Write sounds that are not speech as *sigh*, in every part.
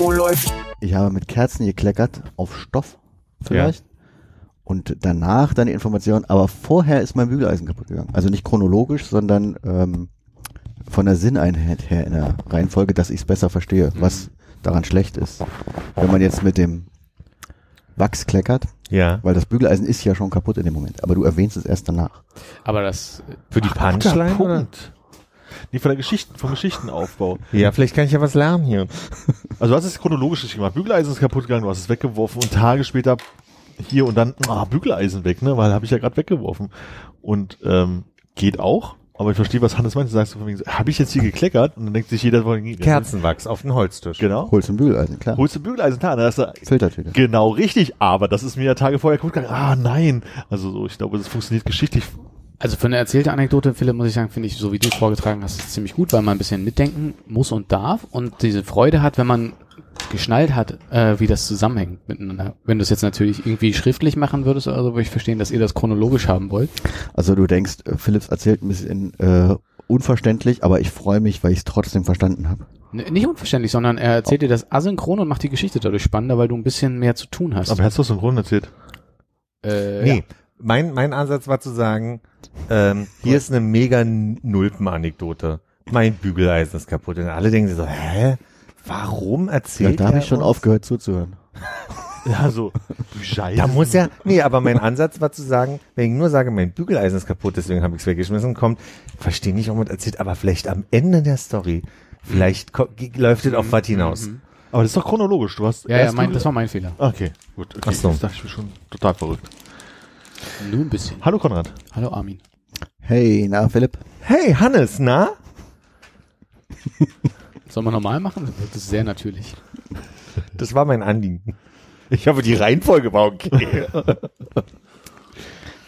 Oh, läuft. Ich habe mit Kerzen gekleckert auf Stoff vielleicht. Und danach dann die Information, aber vorher ist mein Bügeleisen kaputt gegangen. Also nicht chronologisch, sondern ähm, von der Sinneinheit her in der Reihenfolge, dass ich es besser verstehe, was daran schlecht ist. Wenn man jetzt mit dem Wachs kleckert, Ja. weil das Bügeleisen ist ja schon kaputt in dem Moment, aber du erwähnst es erst danach. Aber das, Für die Guter Punchline? oder? Punkt. Nee, von der Geschichten, vom Geschichtenaufbau. Ja, vielleicht kann ich ja was lernen hier. Also du hast es chronologisch richtig gemacht. Bügeleisen ist kaputt gegangen, du hast es weggeworfen und Tage später hier und dann, ah, Bügeleisen weg, ne? Weil habe ich ja gerade weggeworfen. Und ähm, geht auch, aber ich verstehe, was Hannes meint. Du sagst so von wegen, habe ich jetzt hier gekleckert? Und dann denkt sich jeder von Kerzenwachs auf den Holztisch. Genau. Holst du ein Bügeleisen, klar. Holst du Bügeleisen, klar. Dann hast du, Filtertüte. genau richtig, aber das ist mir ja Tage vorher kaputt gegangen. Ah, nein. Also so, ich glaube, das funktioniert geschichtlich. Also für eine erzählte Anekdote, Philipp, muss ich sagen, finde ich, so wie du es vorgetragen hast, ist ziemlich gut, weil man ein bisschen mitdenken muss und darf und diese Freude hat, wenn man geschnallt hat, äh, wie das zusammenhängt miteinander. Wenn du es jetzt natürlich irgendwie schriftlich machen würdest oder so, würde ich verstehen, dass ihr das chronologisch haben wollt. Also du denkst, äh, Philips erzählt ein bisschen äh, unverständlich, aber ich freue mich, weil ich es trotzdem verstanden habe. N nicht unverständlich, sondern er erzählt dir das asynchron und macht die Geschichte dadurch spannender, weil du ein bisschen mehr zu tun hast. Aber hast du das im Grunde erzählt? äh, Nee, ja. Mein, mein Ansatz war zu sagen, ähm, hier ist eine mega Nulpen-Anekdote. Mein Bügeleisen ist kaputt. Und alle denken so, hä? Warum erzählt Vielleicht da habe ich schon uns? aufgehört zuzuhören. *laughs* Ja, so. Scheiße. Da muss ja, nee, aber mein Ansatz war zu sagen, wenn ich nur sage, mein Bügeleisen ist kaputt, deswegen habe ich es weggeschmissen, kommt, verstehe nicht, warum man erzählt, aber vielleicht am Ende der Story, vielleicht läuft es auf was hinaus. Mhm. Aber das ist doch chronologisch. Du hast Ja, ja, mein, das war mein Fehler. Okay, gut. Okay. Ach so. Das dachte ich mir schon total verrückt. Nur ein bisschen. Hallo Konrad. Hallo Armin. Hey, na Philipp? Hey, Hannes, na? *laughs* Sollen wir normal machen? Das ist sehr natürlich. Das war mein Anliegen. Ich hoffe, die Reihenfolge war okay. *laughs*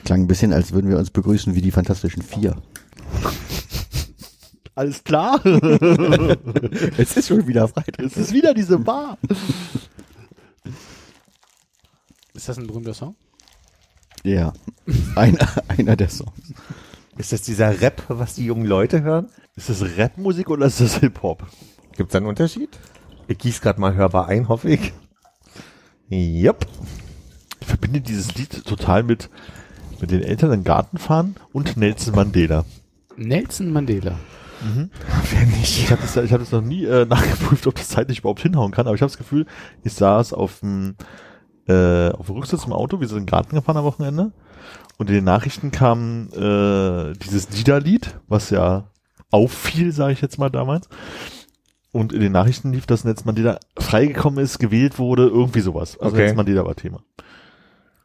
Klang ein bisschen, als würden wir uns begrüßen wie die Fantastischen Vier. Alles klar. *laughs* Es ist schon wieder Freitag. es ist wieder diese Bar. Ist das ein berühmter Song? Ja, einer, *laughs* einer der Songs. Ist das dieser Rap, was die jungen Leute hören? Ist das Rapmusik oder ist das Hip-Hop? Gibt es einen Unterschied? Ich gieß gerade mal hörbar ein, hoffe ich. Jupp. Ich verbinde dieses Lied total mit, mit den Eltern im Garten fahren und Nelson Mandela. Nelson Mandela. Wer nicht? Ich habe das, ich hab das noch nie äh, *laughs* nachgeprüft, ob das zeitlich überhaupt hinhauen kann, aber ich habe das Gefühl, ich saß auf dem, äh, auf dem Rücksitz im Auto, wir sind in den Garten gefahren am Wochenende und in den Nachrichten kam äh, dieses Liederlied, was ja auffiel, sage ich jetzt mal damals. Und in den Nachrichten lief, dass Nelson Mandela freigekommen ist, gewählt wurde, irgendwie sowas. Also Okay. Nelson Mandela war Thema.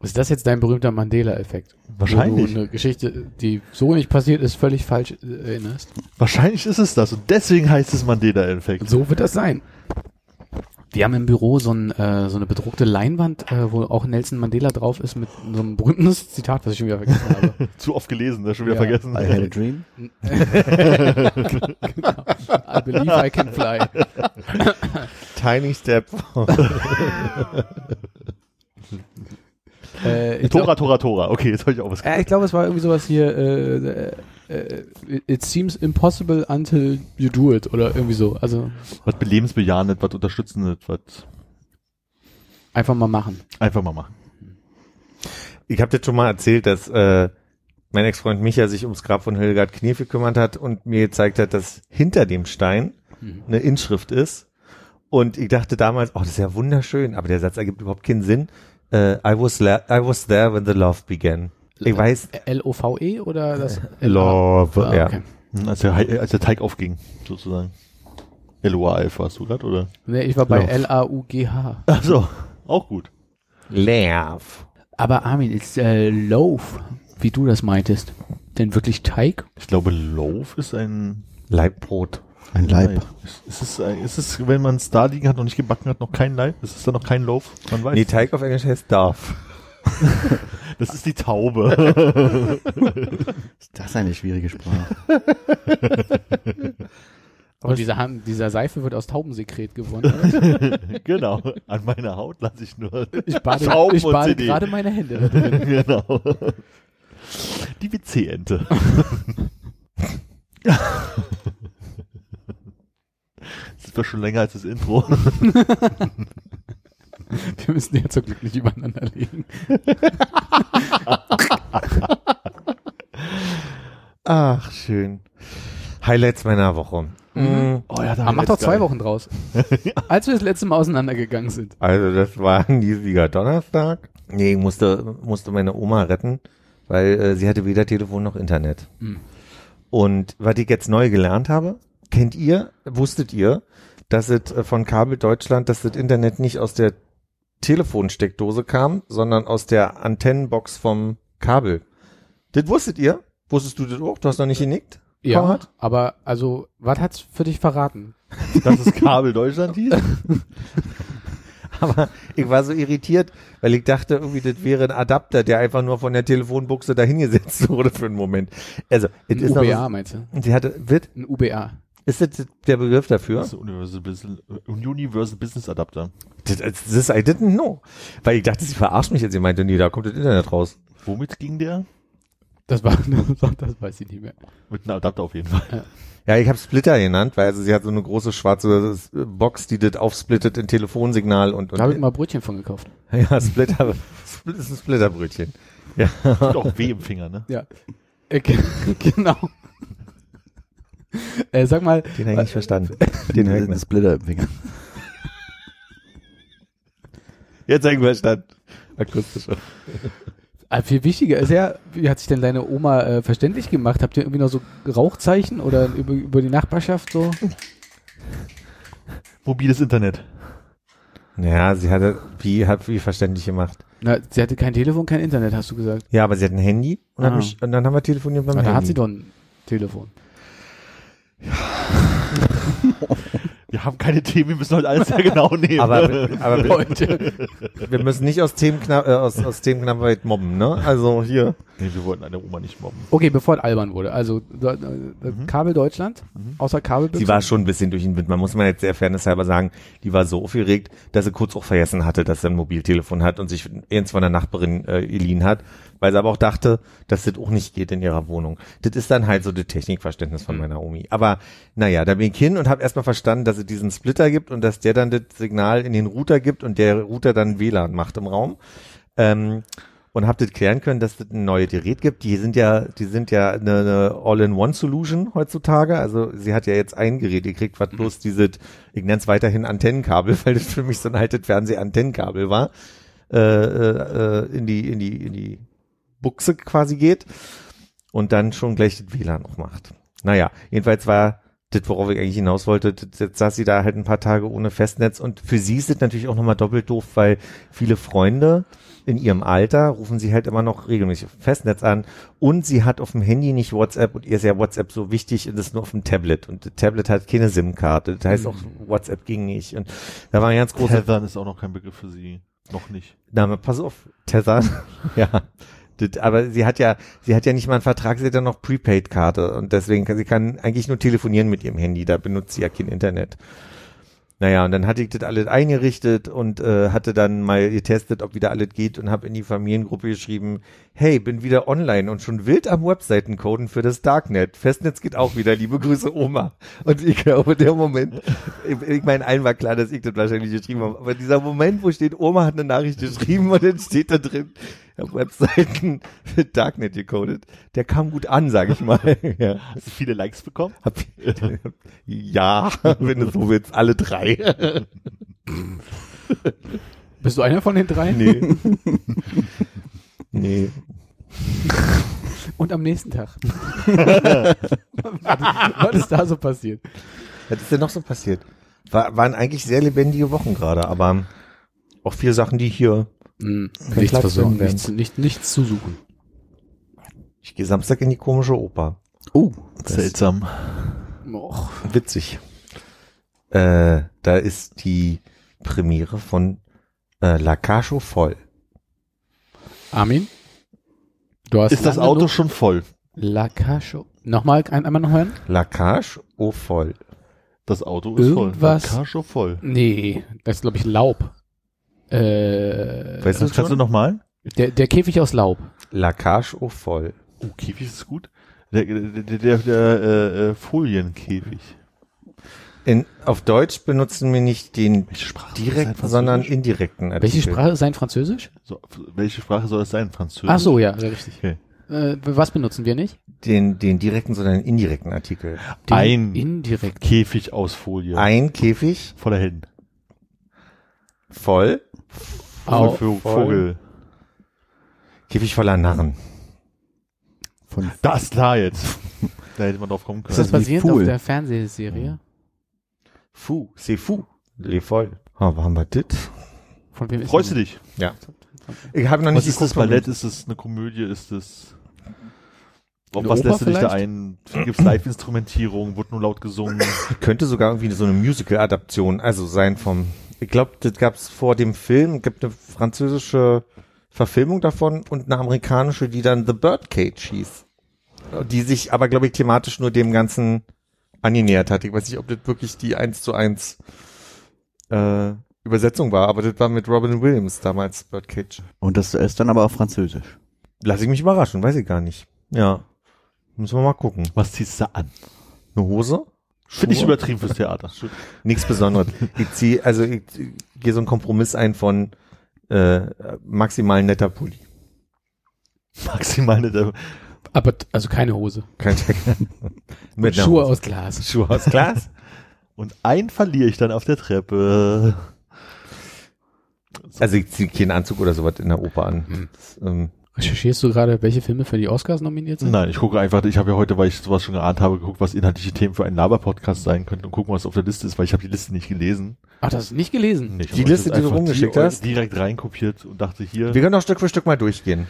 Ist das jetzt dein berühmter Mandela-Effekt? Wahrscheinlich. Wo du eine Geschichte, die so nicht passiert ist, völlig falsch äh, erinnerst. Wahrscheinlich ist es das und deswegen heißt es Mandela-Effekt. So wird das sein. Wir haben im Büro so, ein, äh, so eine bedruckte Leinwand, äh, wo auch Nelson Mandela drauf ist mit so einem berühmten *laughs* Zitat, was ich schon wieder vergessen habe. *laughs* Zu oft gelesen, ne? schon wieder Ja. vergessen. I had a dream. *laughs* I believe I can fly. Tiny Step. Äh, ich Tora, glaub- Tora, Tora. Okay, jetzt habe ich auch was Äh, ich glaube, es war irgendwie sowas hier, äh, äh, it seems impossible until you do it oder irgendwie so. Also Was belebensbejahendes, was unterstützendes, was einfach mal machen. einfach mal machen. Ich habe dir schon mal erzählt, dass äh, mein Ex-Freund Micha sich ums Grab von Hildegard Knef gekümmert hat und mir gezeigt hat, dass hinter dem Stein eine Inschrift ist. Und ich dachte damals, oh, das ist ja wunderschön, aber der Satz ergibt überhaupt keinen Sinn. Äh, I, was la- I was there when the love began. Ich weiß, L-O-V-E oder das? Love, Ah, ja. okay. Hm, Als der, als der Teig aufging, sozusagen. LOA-Alpha warst du gerade, oder? Nee, ich war bei. L-A-U-G-H. Achso, auch gut. Love. Aber Armin, ist äh, Loaf, wie du das meintest, denn wirklich Teig? Ich glaube, Loaf ist ein, Leibbrot. Ein Leib. Ist es, ist es, wenn man es da liegen hat und nicht gebacken hat, noch kein Leib? Ist es dann noch kein Loaf? Man weiß. Nee, Teig auf Englisch heißt darf. *laughs* das ist die Taube. *laughs* Ist das eine schwierige Sprache? *laughs* Und dieser, Hand- dieser Seife wird aus Taubensekret gewonnen. genau. An meiner Haut lasse ich nur. Ich bade, Tauben ich und bade CD. gerade meine Hände genau. Die WC-Ente. Das war schon länger als das Intro. *laughs* Wir müssen ja zum Glück nicht übereinander legen. Ach, schön. Highlights meiner Woche. Mm, Oh ja, da Aber mach doch zwei Wochen draus. *laughs* Als wir das letzte Mal auseinandergegangen sind. Also das war ein riesiger Donnerstag. Nee, ich musste, musste meine Oma retten, weil äh, sie hatte weder Telefon noch Internet. Hm. Und was ich jetzt neu gelernt habe, kennt ihr, wusstet ihr, dass es äh, von Kabel Deutschland, dass das Internet nicht aus der Telefonsteckdose kam, sondern aus der Antennenbox vom Kabel. Das wusstet ihr? Wusstest du das auch? Du hast noch nicht genickt? Ja, Konrad? aber also, was hat's für dich verraten? Dass es Kabel Deutschland hieß? *laughs* Aber ich war so irritiert, weil ich dachte, irgendwie, das wäre ein Adapter, der einfach nur von der Telefonbuchse dahingesetzt *laughs* wurde für einen Moment. Also, es Ein ist noch UBA so, meinst du? sie hatte, wird, Ein UBA. Ist das der Begriff dafür? Das ist Universal Business, Universal Business Adapter. Das, das ist, I didn't know. Weil ich dachte, sie verarscht mich jetzt. Sie meinte, nee, da kommt das Internet raus. Womit ging der? *laughs* Das war, das weiß ich nicht mehr. Mit einem Adapter auf jeden Fall. Ja, ich habe Splitter genannt, weil also sie hat so eine große schwarze Box, die das aufsplittet in Telefonsignal und, und Da habe ich mal Brötchen von gekauft. *laughs* ja, Splitter, Split ist ein Splitterbrötchen. Ja. Tut auch weh im Finger, ne? Ja. Äh, ge- *laughs* genau. Äh, sag mal, Den habe ich nicht verstanden. *laughs* Den Ein nicht. Splitter im Finger. Jetzt habe ich verstanden. Akustisch. äh, viel wichtiger ist ja, wie hat sich denn deine Oma äh, verständlich gemacht? Habt ihr irgendwie noch so Rauchzeichen oder über, über die Nachbarschaft so? Mobiles Internet. Ja, sie hatte, wie, hat wie verständlich gemacht. Na, sie hatte kein Telefon, kein Internet, hast du gesagt. Ja, aber sie hat ein Handy und, dann, Ah. hab ich, und dann haben wir telefoniert beim Na, da Handy. hat sie doch ein Telefon. *laughs* Wir haben keine Themen, wir müssen heute alles sehr genau *laughs* nehmen. aber, aber wir, Leute. wir müssen nicht aus Themenknapp, äh, aus, aus Themenknappheit mobben, ne? Also hier. Nee, wir wollten eine Oma nicht mobben. Okay, bevor es albern wurde. Also äh, Kabel Deutschland, außer Kabelbüchse. Sie war schon ein bisschen durch den Wind. Man muss mal jetzt sehr fairnesshalber sagen, die war so aufgeregt, dass sie kurz auch vergessen hatte, dass sie ein Mobiltelefon hat und sich eins von der Nachbarin äh, geliehen hat, weil sie aber auch dachte, dass das auch nicht geht in ihrer Wohnung. Das ist dann halt so das Technikverständnis von meiner Omi. Aber naja, da bin ich hin und habe erstmal verstanden, dass es diesen Splitter gibt und dass der dann das Signal in den Router gibt und der Router dann WLAN macht im Raum. Ähm, und habe das klären können, dass es ein neues Gerät gibt. Die sind ja, die sind ja eine, eine All-in-One-Solution heutzutage. Also sie hat ja jetzt ein Gerät gekriegt, was bloß dieses, ich nenne es weiterhin Antennenkabel, *laughs* weil das für mich so ein altes Fernseh-Antennenkabel war, äh, äh, äh, in die in die in die Buchse quasi geht und dann schon gleich das WLAN noch macht. Naja, jedenfalls war das, worauf ich eigentlich hinaus wollte, das- jetzt saß sie da halt ein paar Tage ohne Festnetz und für sie ist es natürlich auch nochmal doppelt doof, weil viele Freunde in ihrem Alter rufen sie halt immer noch regelmäßig auf dem Festnetz an und sie hat auf dem Handy nicht WhatsApp und ihr ist ja WhatsApp so wichtig und ist nur auf dem Tablet und das Tablet hat keine SIM-Karte, das heißt auch WhatsApp ging nicht und da war ein ganz großer Tethern ist auch noch kein Begriff für sie. Noch nicht. na, aber pass auf, Tessa, *laughs* ja. Das, aber sie hat ja, sie hat ja nicht mal einen Vertrag, sie hat ja noch Prepaid-Karte und deswegen kann sie kann eigentlich nur telefonieren mit ihrem Handy, da benutzt sie ja kein Internet. Naja, und dann hatte ich das alles eingerichtet und äh, hatte dann mal getestet, ob wieder alles geht und habe in die Familiengruppe geschrieben, hey, bin wieder online und schon wild am Webseiten coden für das Darknet. Festnetz geht auch wieder, liebe Grüße Oma. Und ich glaube, der Moment, ich, ich meine, allen war klar, dass ich das wahrscheinlich geschrieben habe, aber dieser Moment, wo steht, Oma hat eine Nachricht geschrieben und dann steht da drin, Webseiten *laughs* für Darknet gecodet, der kam gut an, sag ich mal. *laughs* ja. Hast du viele Likes bekommen? Hab, *laughs* ja, wenn du so willst, alle drei. Bist du einer von den drei? Nee. nee. Und am nächsten Tag. was, was ist da so passiert? Was ist denn noch so passiert? War, waren eigentlich sehr lebendige Wochen gerade, aber auch viele Sachen, die hier. Hm, Kein nichts versorgen, nichts, nicht, nichts zu suchen. Ich gehe Samstag in die komische Oper. Oh, Seltsam. Och, Witzig. Äh, da ist die Premiere von äh, La Cacho voll. Armin? Du hast Ist das Auto genug- schon voll? La Cacho. Nochmal, ein, einmal noch hören? La Cage oh voll. Das Auto ist Irgendwas- voll. Carshow voll. Nee, das ist, glaube ich, Laub. Äh, Weißt du kannst du nochmal? der, der Käfig aus Laub. La Cage oh voll. Oh, Käfig ist gut. Der, der, der, der, der äh, äh, Folienkäfig. In, auf Deutsch benutzen wir nicht den Welche Sprache soll das direkten, sein? sondern Französisch? indirekten Artikel. Welche Sprache ist sein Französisch? So, welche Sprache soll es sein? Französisch? Ach so, ja, sehr richtig. Okay. Äh, was benutzen wir nicht? Den, den direkten, sondern den indirekten Artikel. Den Ein Indirekt. Käfig aus Folie. Ein Käfig Voller Helden. voll, Au, Vogel. Vogel. Käfig voller Narren. Von Das ist klar jetzt. da hätte man drauf kommen Ist können. das Also wie basierend auf der Fernsehserie? Fou, c'est fou. Le voll. Oh, wo haben wir das? Von wem ist Freust du dich? Ja. Ich habe noch Was nicht ist das? Ballett? Ist es eine Komödie? Ist es... Auf was Oper lässt du dich da ein? Gibt's Live-Instrumentierung? Wird nur laut gesungen? Könnte sogar irgendwie so eine Musical-Adaption, also sein vom, ich glaube, das gab's vor dem Film, gibt eine französische Verfilmung davon und eine amerikanische, die dann The Birdcage hieß. Die sich aber, glaube ich, thematisch nur dem Ganzen angenähert hat. Ich weiß nicht, ob das wirklich die eins zu eins äh, Übersetzung war, aber das war mit Robin Williams damals, Birdcage. Und das ist dann aber auf Französisch. Lass ich mich überraschen, weiß ich gar nicht. Ja. Müssen wir mal gucken. Was ziehst du an? Eine Hose? Finde ich übertrieben fürs Theater. Nichts Besonderes. Ich zieh, also ich gehe so einen Kompromiss ein von äh, maximal netter Pulli. *laughs* Maximal äh, Aber, also keine Hose. Kein *laughs* Mit Schuhe Hose. aus Glas. Schuhe aus Glas. Und einen verliere ich dann auf der Treppe. Also ich ziehe keinen Anzug oder sowas in der Oper an. Hm. Das, ähm, Recherchierst du gerade, welche Filme für die Oscars nominiert sind? Nein, ich gucke einfach, ich habe ja heute, weil ich sowas schon geahnt habe, geguckt, was inhaltliche Themen für einen Laber-Podcast sein könnten und gucken, was auf der Liste ist, weil ich habe die Liste nicht gelesen. Ach, das ist nicht gelesen. Nee, Die Liste, die du rumgeschickt di- hast? Direkt reinkopiert und dachte hier, wir können doch Stück für Stück mal durchgehen.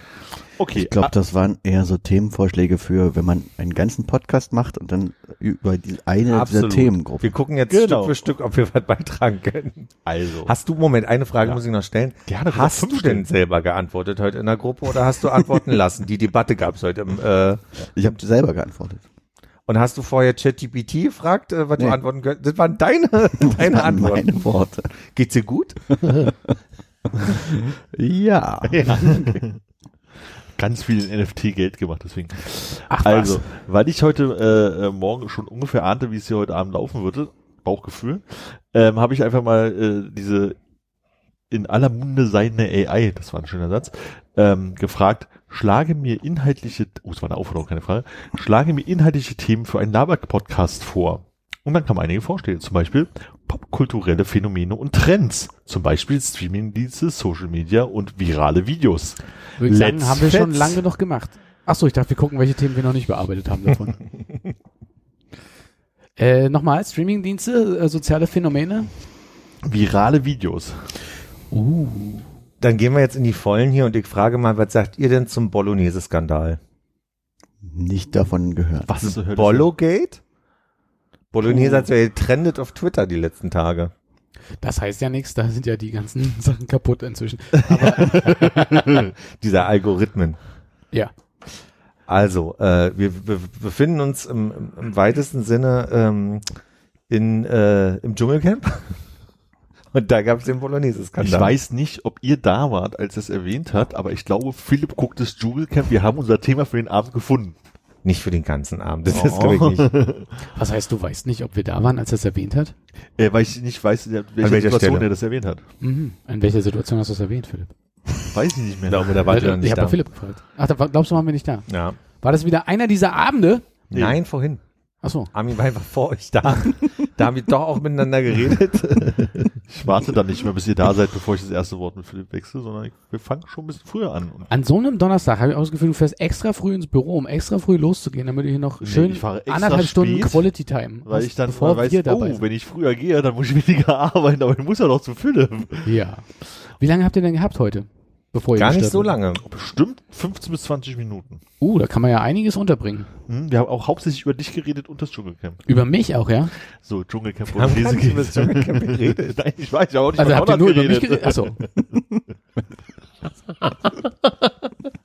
okay, Ich glaube, ah, das waren eher so Themenvorschläge für, wenn man einen ganzen Podcast macht und dann über die eine dieser Themengruppen. Wir gucken jetzt Genau. Stück für Stück, ob wir was beitragen können. also, Hast du, Moment, eine Frage Ja. muss ich noch stellen. Gerne, Hast du denn selber geantwortet heute in der Gruppe oder hast du antworten *laughs* lassen? Die Debatte gab es heute im, äh, Ich habe selber geantwortet. Und hast du vorher ChatGPT gefragt, äh, was du Nee. antworten könntest? Das waren deine, *laughs* deine Das waren Antworten. Meine Worte. Geht's dir gut? *laughs* Ja. ganz viel in NFT-Geld gemacht, deswegen. Ach, Also, was? weil ich heute äh, äh, morgen schon ungefähr ahnte, wie es hier heute Abend laufen würde, Bauchgefühl, ähm, habe ich einfach mal äh, diese in aller Munde seiende AI, das war ein schöner Satz, ähm, gefragt, schlage mir inhaltliche, oh, das war eine Aufforderung, keine Frage, schlage mir inhaltliche Themen für einen Laber-Podcast vor. Und dann kamen einige Vorschläge, zum Beispiel popkulturelle Phänomene und Trends, zum Beispiel Streamingdienste, Social Media und virale Videos. Würde sagen, haben wir schon lange genug gemacht. Ach so, ich dachte, wir gucken, welche Themen wir noch nicht bearbeitet haben davon. *laughs* äh, nochmal, Streamingdienste, äh, soziale Phänomene. Virale Videos. Uh. Dann gehen wir jetzt in die Vollen hier und ich frage mal, was sagt ihr denn zum Bolognese-Skandal? Nicht davon gehört. Was ist Bollogate? Bolognese hat ja getrendet auf Twitter die letzten Tage. Das heißt ja nichts, da sind ja die ganzen *laughs* Sachen kaputt inzwischen. *laughs* Dieser Algorithmen. Ja. Also, äh, wir, wir befinden uns im, im, im weitesten Sinne ähm, in, äh, im Dschungelcamp. Und da gab es den Bolognese-Skandal. Ich weiß nicht, ob ihr da wart, als er es erwähnt hat, aber ich glaube, Philipp guckt das Dschungelcamp. Wir haben unser Thema für den Abend gefunden. Nicht für den ganzen Abend. Das ist, glaube ich, nicht. *laughs* Was heißt, du weißt nicht, ob wir da waren, als er es erwähnt hat? Äh, weil ich nicht weiß, in welcher welcher Situation Stelle? er das erwähnt hat. Mhm. In welcher Situation hast du es erwähnt, Philipp? Weiß ich nicht mehr. Ich glaube, da noch ich nicht habe da. doch Philipp gefragt. Ach, da war- glaubst du, waren wir nicht da? Ja. War das wieder einer dieser Abende? Nee. Nein, vorhin. Ach so. Armin war einfach vor euch da. *laughs* da haben wir doch auch miteinander geredet. *laughs* Ich warte dann nicht mehr, bis ihr da seid, bevor ich das erste Wort mit Philipp wechsle, sondern ich, wir fangen schon ein bisschen früher an. Und An so einem Donnerstag habe ich auch das Gefühl, du fährst extra früh ins Büro, um extra früh loszugehen, damit du hier noch Nee, schön ich fahre extra anderthalb Stunden spät, Quality Time weil hast, ich dann bevor weiß, oh, sind. wenn ich früher gehe, dann muss ich weniger *laughs* arbeiten, aber ich muss ja noch zu Philipp. Ja. Wie lange habt ihr denn gehabt heute? Bevor ihr Gar nicht so lange. Bestimmt 15 bis 20 Minuten. Uh, da kann man ja einiges unterbringen. Hm, wir haben auch hauptsächlich über dich geredet und das Dschungelcamp. Über mich auch, ja? So, Dschungelcamp Wir haben und über das Dschungelcamp geredet. *laughs* Nein, ich weiß, ich habe auch nicht Also habt ihr nur über mich geredet. geredet? Achso. *laughs*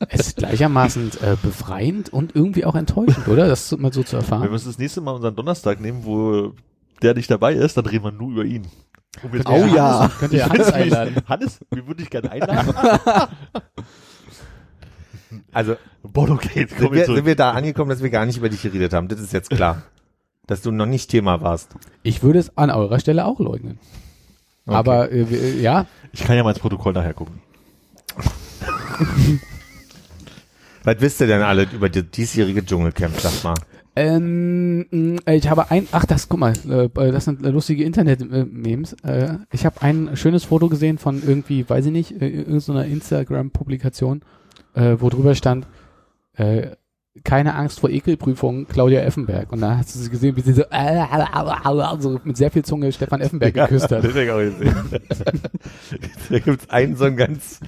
es ist gleichermaßen äh, befreiend und irgendwie auch enttäuschend, oder? Das mal so zu Wenn wir erfahren. uns das nächste Mal unseren Donnerstag nehmen, wo der nicht dabei ist, dann reden wir nur über ihn. Um jetzt Oh ja. Hannes, könnt ihr Hannes einladen. Hannes, wie würde ich gerne *laughs* einladen? Also Bodo geht, sind komm wir, jetzt sind wir da angekommen, dass wir gar nicht über dich geredet haben. Das ist jetzt klar. Dass du noch nicht Thema warst. Ich würde es an eurer Stelle auch leugnen. Okay. Aber äh, wir- ja, Ich kann ja mal ins Protokoll nachher gucken. *laughs* Was wisst ihr denn alle über das diesjährige Dschungelcamp, sag mal? Ähm, mh, ich habe ein, ach das, guck mal, äh, das sind lustige Internet-Memes. Äh, ich habe ein schönes Foto gesehen von irgendwie, weiß ich nicht, äh, irgendeiner Instagram-Publikation, äh, wo drüber stand, äh, keine Angst vor Ekelprüfungen, Claudia Effenberg. Und da hast du sie gesehen, wie sie so, äh, *laughs* so mit sehr viel Zunge Stefan Effenberg geküsst hat. Das ich auch gesehen. *laughs* da gibt's ein so ein ganz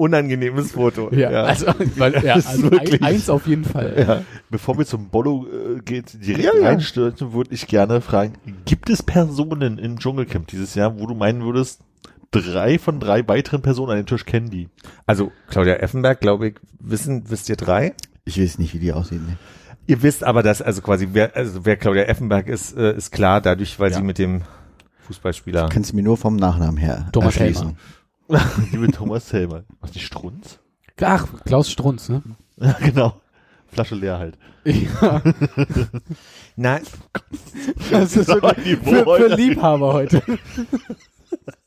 unangenehmes Foto. Ja, also, weil, ja, *laughs* also ein, eins auf jeden Fall. ja. Bevor wir zum Bollo äh, geht, direkt Ja, ja. reinstürzen, würde ich gerne fragen, gibt es Personen im Dschungelcamp dieses Jahr, wo du meinen würdest, drei von drei weiteren Personen an den Tisch kennen die? Also Claudia Effenberg, glaube ich, wissen, wisst ihr drei? Ich weiß nicht, wie die aussehen. Ne? Ihr wisst aber, dass also quasi wer, also wer Claudia Effenberg ist, äh, ist klar, dadurch, weil Ja. sie mit dem Fußballspieler. Kannst du mir nur vom Nachnamen her Thomas erschließen. *laughs* Liebe Thomas Helmer. Was, die Strunz? Ach, Klaus Strunz, ne? Ja, *laughs* genau. Flasche leer halt. *laughs* Ja, Nein, das ist für, Wohl- für Liebhaber heute. *laughs*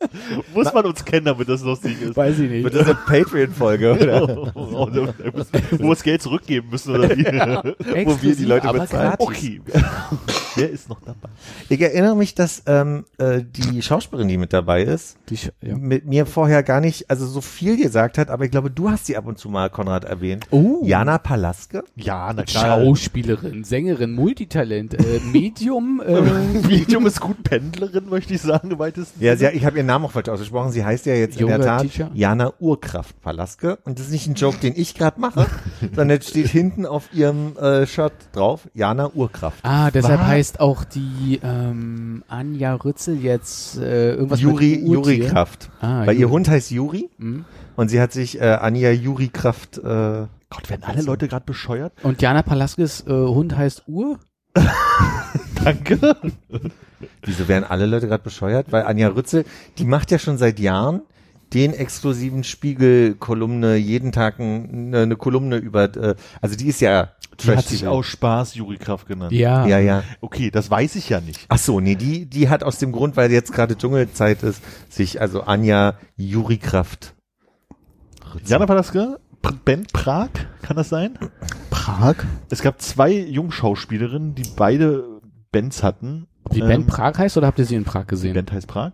*laughs* Muss man uns kennen, damit das lustig ist. Weiß ich nicht. wird das eine Patreon-Folge, *laughs* oder? Wo wir das Geld zurückgeben müssen, oder wie? *laughs* Wo wir die Leute bezahlen. Okay. Wer ist noch dabei? Ich erinnere mich, dass ähm, äh, die Schauspielerin, die mit dabei ist, Die, Sch- ja. mit mir vorher gar nicht, also so viel gesagt hat, aber ich glaube, du hast sie ab und zu mal, Konrad, erwähnt. Oh. Jana Palaske? Ja, na klar. Schauspielerin, Sängerin, Multitalent, äh, Medium, äh, Medium ist gut Pendlerin, möchte ich sagen, im weitesten Ja, sie, ich habe ihren Namen auch falsch ausgesprochen. Sie heißt ja jetzt in der Yoga Tat Teacher? Jana Urkraft Palaske. Und das ist nicht ein Joke, den ich gerade mache, *laughs* sondern es steht hinten auf ihrem äh, Shirt drauf, Jana Urkraft. Ah, deshalb Was? heißt auch die ähm, Anja Rützel jetzt äh, irgendwas Juri, mit. Juri Kraft. Ah, Weil ihr Juri. Hund heißt Juri Mhm. und sie hat sich äh, Anja Juri Kraft äh, Gott, werden alle Leute gerade bescheuert? Und Jana Palaskes äh, Hund heißt Ur? *laughs* Danke. *laughs* Wieso werden alle Leute gerade bescheuert? Weil Anja Rützel, die macht ja schon seit Jahren den exklusiven Spiegel-Kolumne, jeden Tag ein- eine, eine Kolumne über, äh, also die ist ja Die hat sich aus Spaß Juri Kraft genannt. Ja. Ja, ja. Okay, das weiß ich ja nicht. Ach so, nee, die, die hat aus dem Grund, weil jetzt gerade Dschungelzeit ist, sich also Anja Juri Kraft. Jana Palaske, Band Prag, kann das sein? Prag? Es gab zwei Jungschauspielerinnen, die beide Bands hatten. Die Ähm, Band Prag heißt oder habt ihr sie in Prag Die gesehen? Band heißt Prag.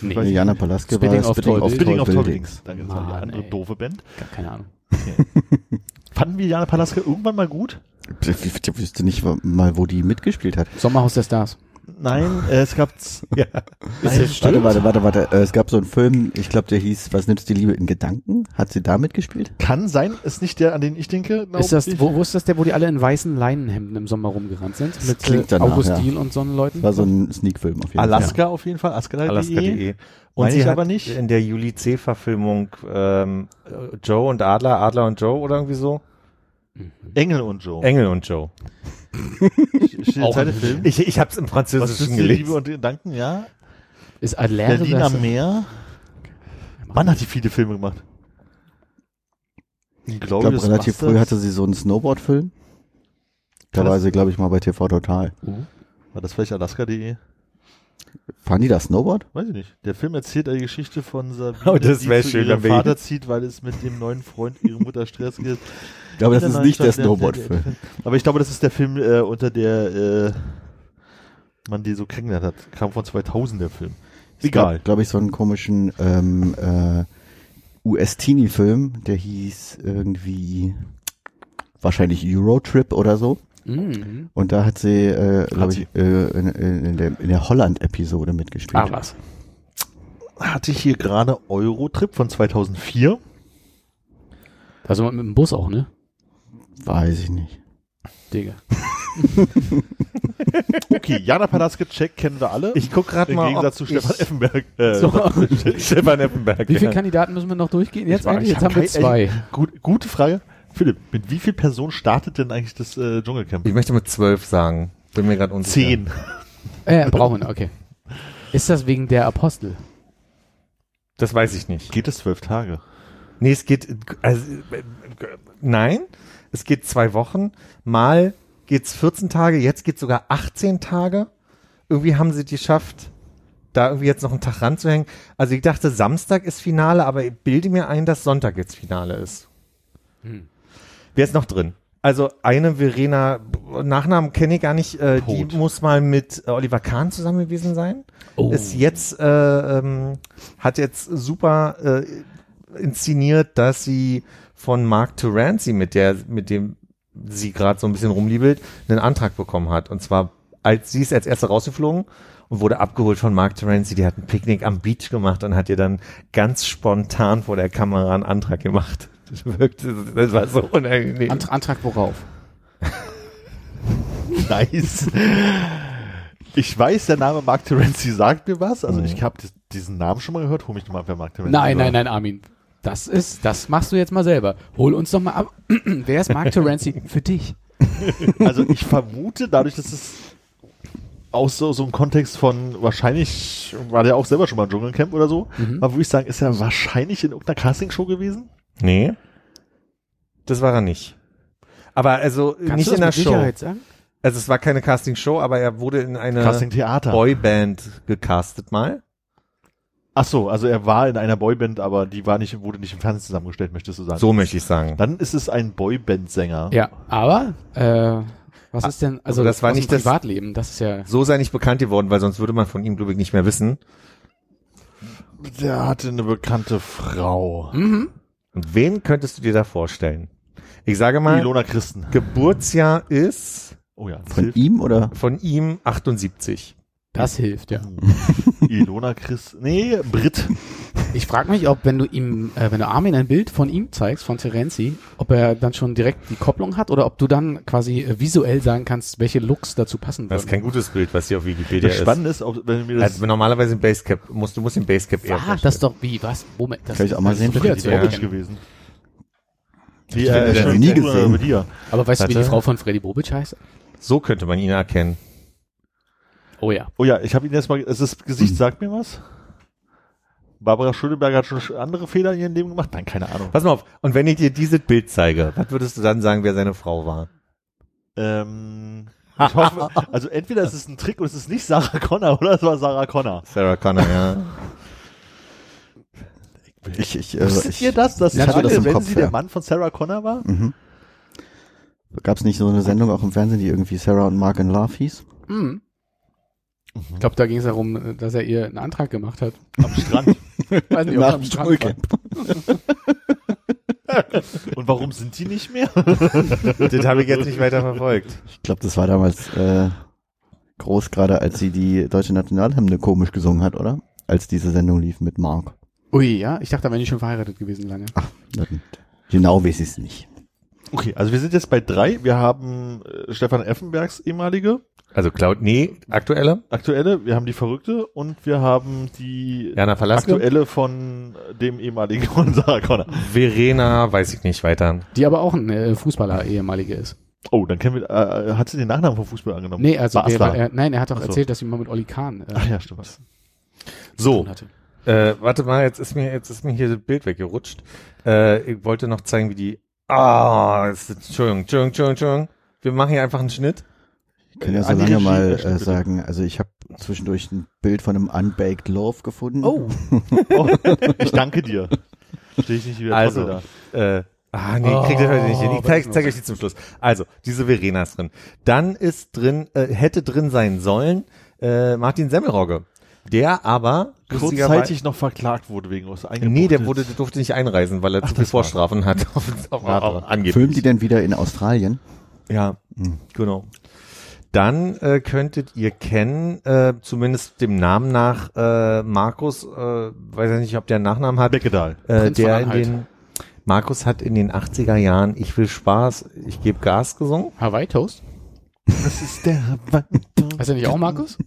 Nee, ich Jana. Palaske Spitting war of Spitting Tall of Buildings. Spitting of Tall Buildings. Danke, das war die andere ey. doofe Band. gar keine Ahnung. *laughs* Fanden wir Jana Palaske irgendwann mal gut? Ich, ich, ich wüsste nicht mal, wo die mitgespielt hat. Sommerhaus der Stars. Nein, äh, es gab *laughs* Ja. Warte, warte, warte, warte. Äh, es gab so einen Film, ich glaube, der hieß Was nützt die Liebe in Gedanken? Hat sie da mitgespielt? Kann sein, ist nicht der, an den ich denke. Ist das, ich. wo, wo ist das der, wo die alle in weißen Leinenhemden im Sommer rumgerannt sind? Mit klingt äh, danach, August ja. Und so Leuten? Das war so ein Sneak-Film auf jeden Alaska auf jeden Fall, Alaska.de. Alaska.de. Und Meine sie ich hat aber nicht. in der Juli C-Verfilmung ähm, äh, Joe und Adler, Adler und Joe oder irgendwie so? Engel und Joe. Engel und Joe. Zweite Film. Ich, ich hab's im Was Französischen die Liebe gelesen. und Gedanken, ja. Ist Adler Berlin am Meer. Wann hat die viele Filme gemacht? Ich glaube, relativ früh hatte sie so einen Snowboard-Film. Da war das- sie, glaube ich, mal bei TV Total. War das vielleicht Alaska.de? Fahren die da Snowboard? Weiß ich nicht. Der Film erzählt eine Geschichte von Sabine, *laughs* Oh, das die zu schön, ihrem Vater zieht, weil es mit dem neuen Freund ihrer Mutter Stress gibt. Ich glaube, das ist nicht der Snowboard-Film. Aber ich glaube, das ist der Film, äh, unter der äh, man die so kennengelernt hat. Kam von 2000 der Film. Egal. glaube ich, so einen komischen ähm, äh, US-Teenie-Film, der hieß irgendwie wahrscheinlich Eurotrip oder so. Mhm. Und da hat sie, äh, glaube ich, äh, in, in, in der, in der Holland-Episode mitgespielt. Ah, was. Hatte ich hier gerade Eurotrip von 2004. Also mit dem Bus auch, ne? Weiß ich nicht. Digga. *laughs* Okay, Jana Palaske, check, kennen wir alle. Ich guck gerade Im mal, Gegensatz zu Stefan Effenberg. Äh, So. *laughs* Stefan Effenberg. Wie viele ja. Kandidaten müssen wir noch durchgehen jetzt Ich war- eigentlich? ich Jetzt hab haben wir zwei. Gut, gute Frage. Philipp, mit wie viel Personen startet denn eigentlich das äh, Dschungelcamp? Ich möchte mit zwölf sagen. Bin mir gerade unsicher. Zehn. Äh, brauchen wir, okay. Ist das wegen der Apostel? Das weiß ich nicht. Geht es zwölf Tage? Nee, es geht, also, äh, nein, es geht zwei Wochen. Mal geht's 14 Tage, jetzt geht's sogar 18 Tage. Irgendwie haben sie die geschafft, da irgendwie jetzt noch einen Tag ranzuhängen. Also ich dachte, Samstag ist Finale, aber ich bilde mir ein, dass Sonntag jetzt Finale ist. Hm. Wer ist noch drin? Also eine Verena, Nachnamen kenne ich gar nicht, äh, die muss mal mit äh, Oliver Kahn zusammen gewesen sein. Oh. Ist jetzt, äh, ähm, hat jetzt super äh, inszeniert, dass sie von Mark Terenzi, mit der, mit dem sie gerade so ein bisschen rumliebelt, einen Antrag bekommen hat. Und zwar, als sie ist als erste rausgeflogen und wurde abgeholt von Mark Terenzi. Die hat ein Picknick am Beach gemacht und hat ihr dann ganz spontan vor der Kamera einen Antrag gemacht. Das wirkte, das war so unangenehm. Ant Antrag worauf? Nice. Ich weiß, der Name Mark Terenzi sagt mir was. Also ich habe diesen Namen schon mal gehört. Hol mich nochmal, wer Mark Terenzi Nein, war. nein, nein, Armin. Das ist, das machst du jetzt mal selber. Hol uns doch mal ab. *clears throat* Wer ist Mark Terenzi für dich? *laughs* Also ich vermute, dadurch, dass es aus so, so einem Kontext von wahrscheinlich, war der auch selber schon mal im Dschungelcamp oder so, Mhm. aber würde ich sagen, ist er wahrscheinlich in irgendeiner Castingshow gewesen? Nee. Das war er nicht. Aber also Kannst nicht du das in der Show. Sicherheit sagen? Also es war keine Casting-Show, aber er wurde in eine. Boyband gecastet mal. Ach so, also er war in einer Boyband, aber die war nicht, wurde nicht im Fernsehen zusammengestellt, möchtest du sagen? So möchte ich sagen. Dann ist es ein Boyband-Sänger. Ja, aber äh, was ist denn, also aber das war nicht das- Privatleben, das ist ja, So sei nicht bekannt geworden, weil sonst würde man von ihm, glaube ich, nicht mehr wissen. Der hatte eine bekannte Frau. mhm. Und wen könntest du dir da vorstellen? Ich sage mal, Ilona Christen. Geburtsjahr ist Oh ja, Von hilft. ihm oder? von ihm 78. das hilft, ja. Ilona Christen. Nee, Brit. Ich frage mich, ob wenn du ihm, äh, wenn du Armin ein Bild von ihm zeigst, von Terenzi, ob er dann schon direkt die Kopplung hat oder ob du dann quasi äh, visuell sagen kannst, welche Looks dazu passen Das ist würden. kein gutes Bild, was hier auf Wikipedia Das ist. Spannende ist, ob, wenn du mir das Also normalerweise im Basecap, musst, du musst den Basecap eher Ah, das ist doch wie, was? Moment, das Kann ich auch mal das sehen? ist Freddy Freddy Ja. Gewesen. Die, äh, ich nie gesehen. Mit dir. Aber weißt du, wie die. Frau von Freddy Bobic heißt? So könnte man ihn erkennen. Oh ja. Oh ja, ich habe ihn jetzt mal, also das Gesicht sagt mir was. Barbara Schöneberger hat schon andere Fehler in ihrem Leben gemacht? Nein, keine Ahnung. Pass mal auf, und wenn ich dir dieses Bild zeige, was würdest du dann sagen, wer seine Frau war? Ähm, ich hoffe, *laughs* also entweder ist es ein Trick und es ist nicht Sarah Connor oder es war Sarah Connor. Sarah Connor, ja. Ich, ich, äh, Wusstet ich, ihr das, dass ich hatte das im wenn Kopf, sie der ja. Mann von Sarah Connor war? Mhm. Gab es nicht so eine Sendung auch im Fernsehen, die irgendwie Sarah und Mark in Love hieß? Hm. Ich glaube, da ging es darum, dass er ihr einen Antrag gemacht hat. Am Strand. Weiß nicht, ob er am Strand war. Und warum sind die nicht mehr? *laughs* das habe ich jetzt nicht weiter verfolgt. Ich glaube, das war damals äh, groß, gerade als sie die deutsche Nationalhymne komisch gesungen hat, oder? Als diese Sendung lief mit Mark. Ui, ja, ich dachte, da wären die schon verheiratet gewesen lange. Ach, dann- genau weiß ich es nicht. Okay, also wir sind jetzt bei drei. Wir haben äh, Stefan Effenbergs ehemalige, Also Cloud, nee, aktuelle? aktuelle, wir haben die Verrückte und wir haben die Jana Verlaske? aktuelle von dem ehemaligen von Sarah Connor. Verena, weiß ich nicht weiter. Die aber auch ein äh, Fußballer, ehemalige ist. Oh, dann kennen wir, äh, hat sie den Nachnamen vom Fußball angenommen? Nee, also Basler. er, er, nein, er hat doch so. erzählt, dass sie mal mit Olli Kahn äh, Ach ja, stimmt. was So, äh, warte mal, jetzt ist mir, jetzt ist mir hier das Bild weggerutscht. Äh, ich wollte noch zeigen, wie die, ah, es ist- Entschuldigung, Entschuldigung, Entschuldigung, Entschuldigung. Wir machen hier einfach einen Schnitt. Ich kann ja so lange Regie, mal äh, sagen, also ich habe zwischendurch ein Bild von einem Unbaked Loaf gefunden. Oh, *laughs* Oh, ich danke dir. Stehe ich nicht wieder Also, da. äh, ah, nee, ich krieg das heute nicht hin. Ich Oh, zeig, zeig euch die zum Schluss. Also, diese Verena ist drin. Dann ist drin, äh, hätte drin sein sollen, äh, Martin Semmelrogge. Der aber, kurzzeitig noch verklagt wurde wegen was Nee, der wurde, der durfte nicht einreisen, weil er zu viel Vorstrafen hat. *laughs* Auf, auf, auf, angeblich. Filmen die denn wieder in Australien? Ja, Hm. genau. Dann äh, könntet ihr kennen, äh, zumindest dem Namen nach, äh, Markus, äh, weiß ich nicht, ob der einen Nachnamen hat, Beckedahl. äh, Prinz der in den, Markus hat in den 80er Jahren Ich will Spaß, ich gebe Gas gesungen. Hawaii Toast? Das ist der Heißt er nicht auch Markus?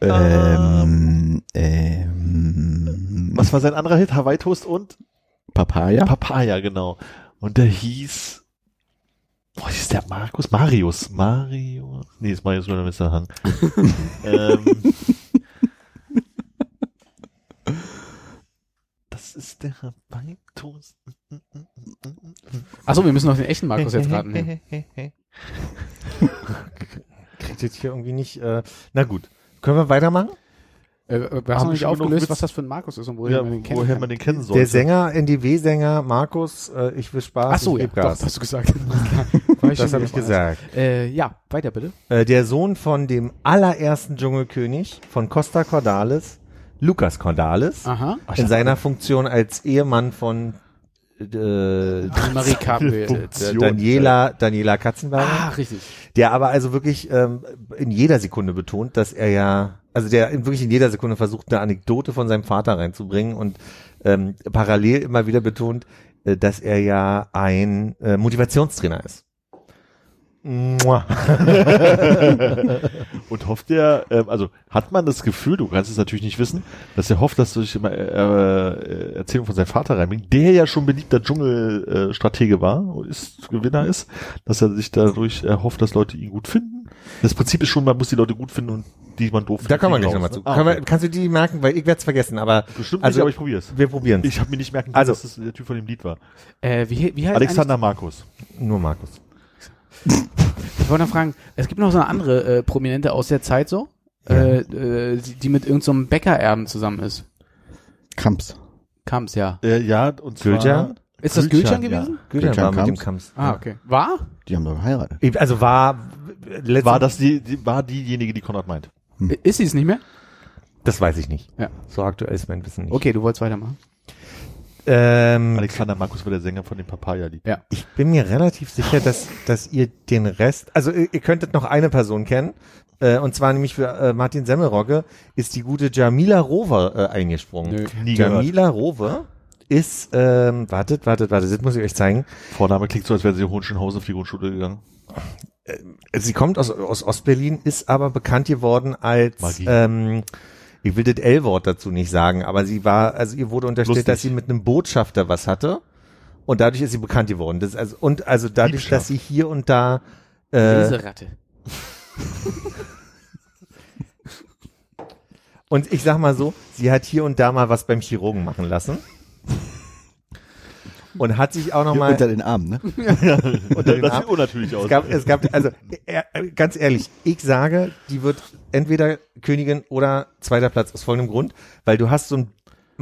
Ähm, ähm, Was war sein anderer Hit? Hawaii Toast und Papaya? Papaya, genau. Und der hieß, boah, hieß der Markus? Marius. Mario. Nee, ist Marius nur der Mr. Hang. ähm, das ist der Toast. Achso, wir müssen noch den echten Markus jetzt raten. Kriegt jetzt hier irgendwie nicht, äh, na gut. Können wir weitermachen? Äh, wir haben Haben nicht aufgelöst, was das für ein Markus ist und woher Ja, man den woher man den kennen sollte. Der Sänger, NDW-Sänger Markus, äh, ich will Spaß, Ach so, ja, doch, hast du gesagt. *laughs* *laughs* Das habe ich gesagt. Äh, ja, weiter bitte. Äh, der Sohn von dem allerersten Dschungelkönig von Costa Cordalis, Lukas Cordalis, Aha. in seiner Funktion als Ehemann von äh, Marie. *laughs* Funktion. Daniela, Daniela Katzenberger. Ah, richtig. der aber also wirklich ähm, in jeder Sekunde betont, dass er ja, also der wirklich in jeder Sekunde versucht, eine Anekdote von seinem Vater reinzubringen und ähm, parallel immer wieder betont, äh, dass er ja ein äh, Motivationstrainer ist. *laughs* Und hofft er, ähm, also hat man das Gefühl, du kannst es natürlich nicht wissen, dass er hofft, dass durch immer äh, äh, Erzählung von seinem Vater reinbringt, der ja schon beliebter Dschungelstratege äh, war ist Gewinner ist, dass er sich dadurch erhofft, dass Leute ihn gut finden. Das Prinzip ist schon, man muss die Leute gut finden und die man doof findet. Da kommen wir gleich nochmal zu. ne? Ah, okay. kannst du die merken, weil ich werde es vergessen, aber Bestimmt also- nicht, aber ich probier's. wir probieren Ich habe mir nicht merken können, Also- dass das der Typ von dem Lied war. Äh, wie, wie heißt Alexander Markus. Nur Markus. Ich wollte noch fragen, es gibt noch so eine andere äh, Prominente aus der Zeit so, äh, äh, die die mit irgendeinem so einem Bäckererben zusammen ist. Kamps. Kamps, ja. Äh, ja, und zwar... Gülcan? Ist das Gülcan, gewesen? Güter Gülcan war mit dem Kamps. Kamps. Ah, okay. War? Die haben doch geheiratet. Also war letzte, War das die, die, war diejenige, die Konrad meint? I- Ist sie es nicht mehr? Das weiß ich nicht. Ja. So aktuell ist mein Wissen nicht. Okay, du wolltest weitermachen. Ähm, Alexander Markus war der Sänger von dem Papaya-Lied. Ja. Ich bin mir relativ sicher, dass, dass ihr den Rest, also ihr, ihr könntet noch eine Person kennen, äh, und zwar nämlich für äh, Martin Semmelrogge ist die gute Jamila Rover äh, eingesprungen. Nö. Nie gehört. Jamila Rover ist, ähm, wartet, wartet, wartet, das muss ich euch zeigen. Vorname klingt so, als wäre sie in Hohenschönhausen auf die Grundschule gegangen. Sie kommt aus, aus Ostberlin, ist aber bekannt geworden als, Magie. ähm, ich will das L-Wort dazu nicht sagen, aber sie war, also ihr wurde unterstellt, Lustig. dass sie mit einem Botschafter was hatte. Und dadurch ist sie bekannt geworden. Das ist also, und also dadurch, Diebstahl. dass sie hier und da äh, Leseratte. *laughs* Und ich sag mal so, sie hat hier und da mal was beim Chirurgen machen lassen. Und hat sich auch noch mal Unter den Armen, ne? *laughs* unter den das Arm. sieht unnatürlich aus. Es gab, es gab, also äh, äh, ganz ehrlich, ich sage, die wird entweder Königin oder zweiter Platz aus folgendem Grund, weil du hast so ein,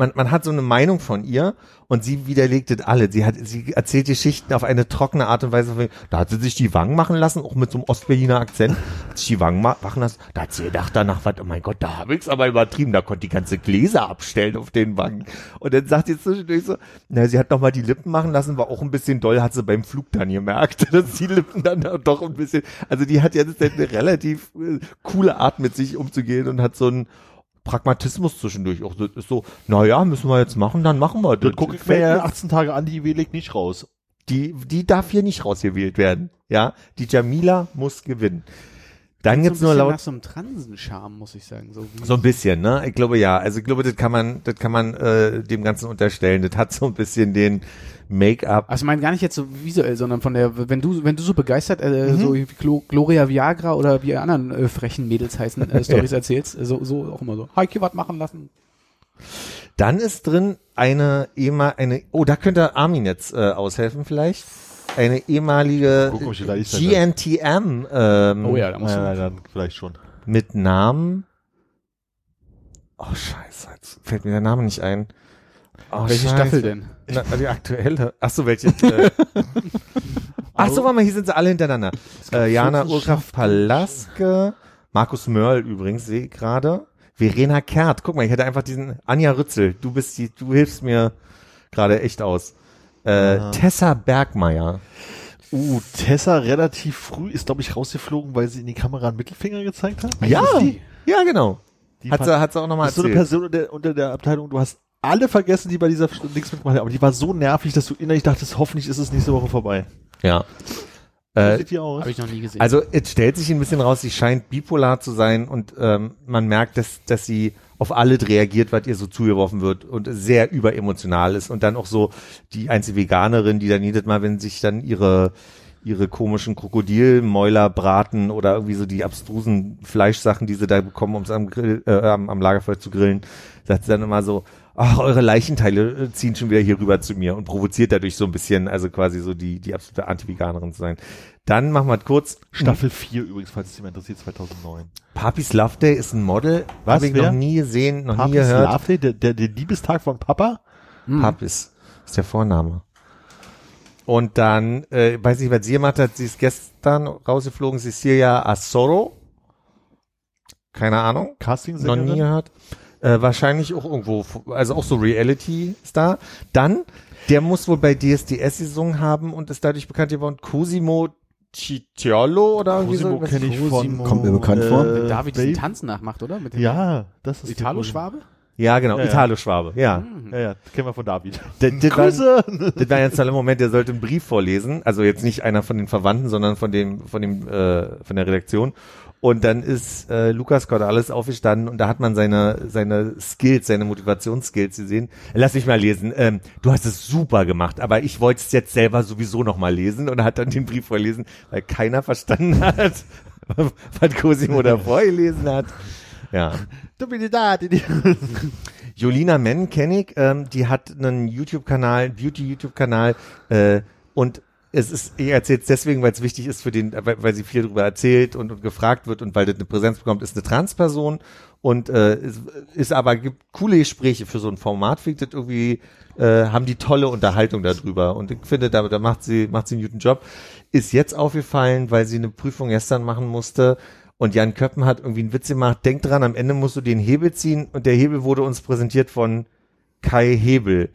man, man hat so eine Meinung von ihr und sie widerlegt das alle. Sie hat, sie erzählt Geschichten auf eine trockene Art und Weise. Da hat sie sich die Wangen machen lassen, auch mit so einem Ostberliner Akzent. Hat sich die Wangen ma- machen lassen. Da hat sie gedacht danach, was, oh mein Gott, da habe ich's aber übertrieben. Da konnte die ganze Gläser abstellen auf den Wangen. Und dann sagt sie zwischendurch so, na, sie hat noch mal die Lippen machen lassen, war auch ein bisschen doll, hat sie beim Flug dann gemerkt, *laughs* dass die Lippen dann doch ein bisschen, also die hat jetzt eine relativ äh, coole Art mit sich umzugehen und hat so einen Pragmatismus zwischendurch auch. Das ist so, na ja, müssen wir jetzt machen, dann machen wir das gucke ich mir ja 18 Tage an, die legt nicht raus. die, die darf hier nicht rausgewählt werden. Ja, die Jamila muss gewinnen. Dann gibt's so nur laut nach so einem Transenscham, muss ich sagen. So so ein bisschen, ne? Ich glaube ja. Also ich glaube, das kann man, das kann man äh, dem Ganzen unterstellen. Das hat so ein bisschen den Make-up. Also ich meine gar nicht jetzt so visuell, sondern von der, wenn du, wenn du so begeistert, äh, so wie Glo Gloria Viagra oder wie anderen äh, frechen Mädels heißen, äh, *laughs* Stories erzählst, äh, so, so auch immer so. Heike was machen lassen. Dann ist drin eine ehemal eine. Oh, da könnte Armin jetzt äh, aushelfen vielleicht. Eine ehemalige Guck, GNTM ähm, Oh ja, da musst Ja, du. dann vielleicht schon. mit Namen. Oh Scheiße, jetzt fällt mir der Name nicht ein. Oh, Welche Scheiße. Staffel denn? Na, die aktuelle. Ach so, welche? *laughs* Äh, Ach so, warte mal, hier sind sie alle hintereinander. Äh, Jana Urkraft Palaske, Markus Mörl übrigens, sehe ich gerade. Verena Kehrt, guck mal, ich hätte einfach diesen Anja Rützel, du bist die, du hilfst mir gerade echt aus. Äh, Ah. Tessa Bergmeier. Uh, Tessa relativ früh ist, glaube ich, rausgeflogen, weil sie in die Kamera einen Mittelfinger gezeigt hat. Ja, ja, genau. Die Hat sie, hat sie auch nochmal ist so eine erzählt. Person unter, unter der Abteilung, du hast alle vergessen, die bei dieser Dings mitgemacht haben. Aber die war so nervig, dass du innerlich dachtest, hoffentlich ist es nächste Woche vorbei. Ja. Wie Äh, sieht die aus? Habe ich noch nie gesehen. Also es stellt sich ein bisschen raus, sie scheint bipolar zu sein und ähm, man merkt, dass, dass sie auf alles reagiert, was ihr so zugeworfen wird und sehr überemotional ist. Und dann auch so die einzige Veganerin, die dann jedes Mal, wenn sich dann ihre ihre komischen Krokodilmäuler braten oder irgendwie so die abstrusen Fleischsachen, die sie da bekommen, um es am, Grill, äh, am, am Lagerfeuer zu grillen, sagt sie dann immer so, ach, eure Leichenteile äh, ziehen schon wieder hier rüber zu mir und provoziert dadurch so ein bisschen, also quasi so die, die absolute Anti-Veganerin zu sein. Dann machen wir kurz, Staffel 4 übrigens, falls es jemand interessiert, 2009. Papis Love Day ist ein Model. Was, Habe ich wer? noch nie gesehen, noch nie Papis gehört. Love Day, der, der, der Liebestag von Papa? Hm. Papis ist der Vorname. Und dann, äh, weiß nicht, was sie gemacht hat, sie ist gestern rausgeflogen, Cecilia Asoro. Keine Ahnung, Casting noch nie gehört. Äh, wahrscheinlich auch irgendwo, also auch so Reality-Star. Dann, der muss wohl bei DSDS gesungen haben und ist dadurch bekannt geworden, Cosimo Cicciolo oder irgendwie Cosimo so. kenne ich von. Kommt mir bekannt vor. Wenn David diesen Babe- Tanzen nachmacht, oder? Mit dem Ja, das ist Italo-Schwabe? Ja, genau, Ja, ja. Italo-Schwabe, ja. Ja, ja, kennen wir von David. Das, das, war, Grüße! das war jetzt ein Moment, der sollte einen Brief vorlesen, also jetzt nicht einer von den Verwandten, sondern von dem, von dem, äh, von der Redaktion. Und dann ist äh, Lukas Cordalis aufgestanden und da hat man seine seine Skills, seine Motivationsskills gesehen. Lass mich mal lesen. Ähm, du hast es super gemacht, aber ich wollte es jetzt selber sowieso noch mal lesen und hat dann den Brief vorlesen, weil keiner verstanden *laughs* hat, was Cosimo da vorgelesen hat. Ja. Du bist da. *laughs* Jolina Menn kenne ich, ähm, die hat einen YouTube-Kanal, Beauty-YouTube-Kanal äh, und es ist, ich erzähle es deswegen, weil es wichtig ist für den, weil, weil sie viel darüber erzählt und, und gefragt wird und weil das eine Präsenz bekommt, ist eine Transperson. Und äh, ist, ist aber gibt coole Gespräche für so ein Format, finde das irgendwie, äh, haben die tolle Unterhaltung darüber. Und ich finde, da, da macht sie, macht sie einen guten Job. Ist jetzt aufgefallen, weil sie eine Prüfung gestern machen musste. Und Jan Köppen hat irgendwie einen Witz gemacht, denk dran, am Ende musst du den Hebel ziehen. Und der Hebel wurde uns präsentiert von Kai Hebel.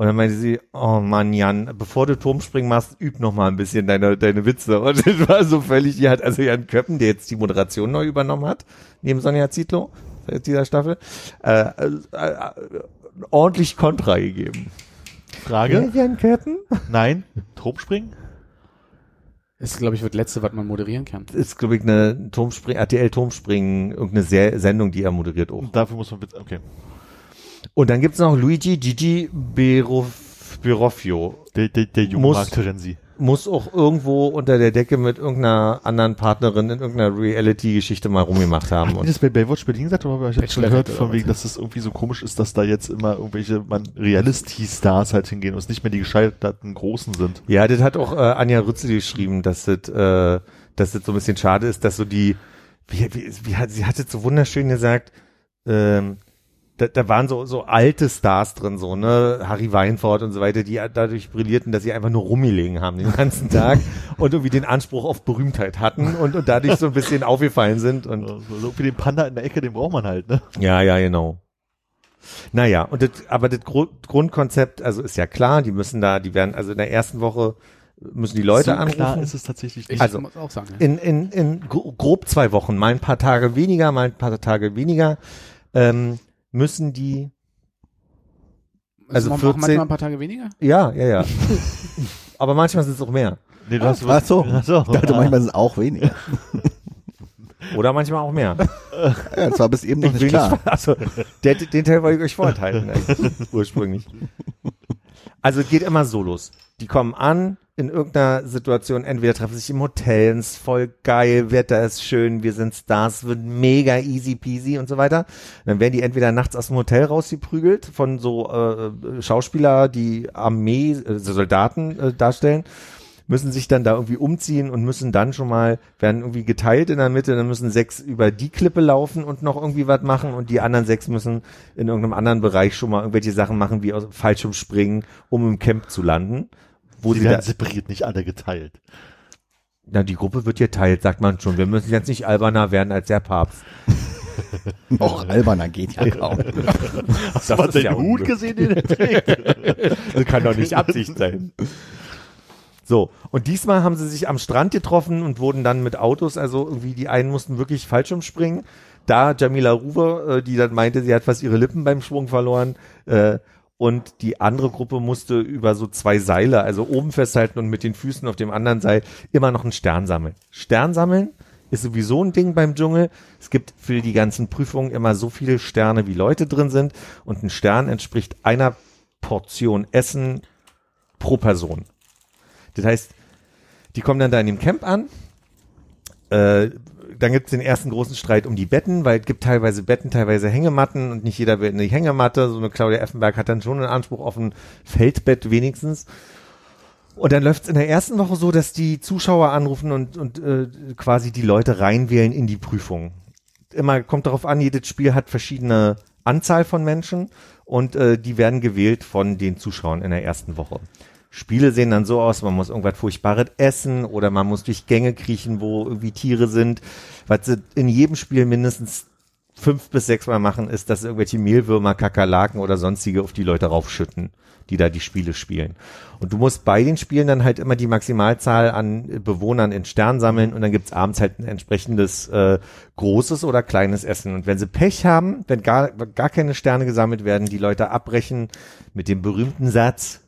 Und dann meinte sie, oh Mann, Jan, bevor du Turmspringen machst, üb noch mal ein bisschen deine, deine Witze. Und *laughs* das war so völlig, die hat also Jan Köppen, der jetzt die Moderation neu übernommen hat, neben Sonja Zietlow, seit dieser Staffel, äh, äh, äh, ordentlich Kontra gegeben. Frage? Jan Köppen? Nein. Turmspringen? Das, glaube ich, wird letzte, was man moderieren kann. Ist, glaube ich, eine Turmspring, RTL Turmspringen, irgendeine Se Sendung, die er moderiert auch. Und dafür muss man bitte, okay. Und dann gibt's noch Luigi Gigi Berof, Beroffio. Der, der, der junge Muss- Mark Terenzi. Muss auch irgendwo unter der Decke mit irgendeiner anderen Partnerin in irgendeiner Reality-Geschichte mal rumgemacht haben. Und das bei Baywatch Berlin gesagt habe ich das schon gehört von wegen, dass es irgendwie so komisch ist, dass da jetzt immer irgendwelche man Reality-Stars halt hingehen und es nicht mehr die gescheiterten Großen sind. ja, das hat auch äh, Anja Rützel geschrieben, dass das, äh, dass das so ein bisschen schade ist, dass so die, wie, wie, wie hat, sie hat es so wunderschön gesagt, ähm, da, da waren so, so alte Stars drin, so, ne, Harry Weinfurt und so weiter, die dadurch brillierten, dass sie einfach nur rumgelegen haben den ganzen *laughs* Tag und irgendwie den Anspruch auf Berühmtheit hatten und, und dadurch so ein bisschen aufgefallen sind und So, irgendwie den Panda in der Ecke, den braucht man halt, ne? Ja, ja, genau. Naja, und das, aber das Gru Grundkonzept, also ist ja klar, die müssen da, die werden, also in der ersten Woche müssen die Leute so anrufen. klar ist es tatsächlich Ich nicht. Also, muss auch sagen. Ja. in, in, in gro- grob zwei Wochen, mal ein paar Tage weniger, mal ein paar Tage weniger, ähm, müssen die, also auch 14 manchmal ein paar Tage weniger? ja, ja, ja. *laughs* aber manchmal sind es auch mehr. nee, du hast Ach so. *laughs* Ach so. Ich dachte, manchmal sind es auch weniger. *laughs* Oder manchmal auch mehr. Ja, das war bis eben noch nicht Will klar. Ich, also, der, den Teil wollte ich euch vorenthalten, eigentlich, ursprünglich. Also es geht immer so los. Die kommen an in irgendeiner Situation, entweder treffen sich im Hotel, es ist voll geil, Wetter ist schön, wir sind Stars, wird mega easy peasy und so weiter. Dann werden die entweder nachts aus dem Hotel rausgeprügelt von so äh, Schauspieler, die Armee, äh, Soldaten äh, darstellen müssen sich dann da irgendwie umziehen und müssen dann schon mal, werden irgendwie geteilt in der Mitte, dann müssen sechs über die Klippe laufen und noch irgendwie was machen und die anderen sechs müssen in irgendeinem anderen Bereich schon mal irgendwelche Sachen machen, wie aus Fallschirmspringen, um im Camp zu landen. Wo Die sie da, werden separiert, nicht alle geteilt. na, die Gruppe wird geteilt, sagt man schon. Wir müssen jetzt nicht alberner werden als der Papst. *laughs* Noch alberner geht ja kaum. Hast *laughs* Das du mal den ja Hut gesehen, den er trägt? *laughs* Das kann doch nicht Absicht sein. So, und diesmal haben sie sich am Strand getroffen und wurden dann mit Autos, also irgendwie die einen mussten wirklich Fallschirm springen, da Jamila Ruwe, äh, die dann meinte, sie hat fast ihre Lippen beim Schwung verloren. Äh, und die andere Gruppe musste über so zwei Seile, also oben festhalten und mit den Füßen auf dem anderen Seil immer noch einen Stern sammeln. Stern sammeln ist sowieso ein Ding beim Dschungel. Es gibt für die ganzen Prüfungen immer so viele Sterne, wie Leute drin sind. Und ein Stern entspricht einer Portion Essen pro Person. Das heißt, die kommen dann da in dem Camp an. Äh, dann gibt es den ersten großen Streit um die Betten, weil es gibt teilweise Betten, teilweise Hängematten und nicht jeder will eine Hängematte. So eine Claudia Effenberg hat dann schon einen Anspruch auf ein Feldbett wenigstens. Und dann läuft es in der ersten Woche so, dass die Zuschauer anrufen und, und äh, quasi die Leute reinwählen in die Prüfung. Immer kommt darauf an, jedes Spiel hat verschiedene Anzahl von Menschen und äh, die werden gewählt von den Zuschauern in der ersten Woche. Spiele sehen dann so aus, man muss irgendwas Furchtbares essen oder man muss durch Gänge kriechen, wo irgendwie Tiere sind. Was sie in jedem Spiel mindestens fünf bis sechs Mal machen, ist, dass irgendwelche Mehlwürmer, Kakerlaken oder sonstige auf die Leute raufschütten, die da die Spiele spielen. Und du musst bei den Spielen dann halt immer die Maximalzahl an Bewohnern in Stern sammeln und dann gibt's abends halt ein entsprechendes äh, großes oder kleines Essen. Und wenn sie Pech haben, wenn gar, gar keine Sterne gesammelt werden, die Leute abbrechen mit dem berühmten Satz,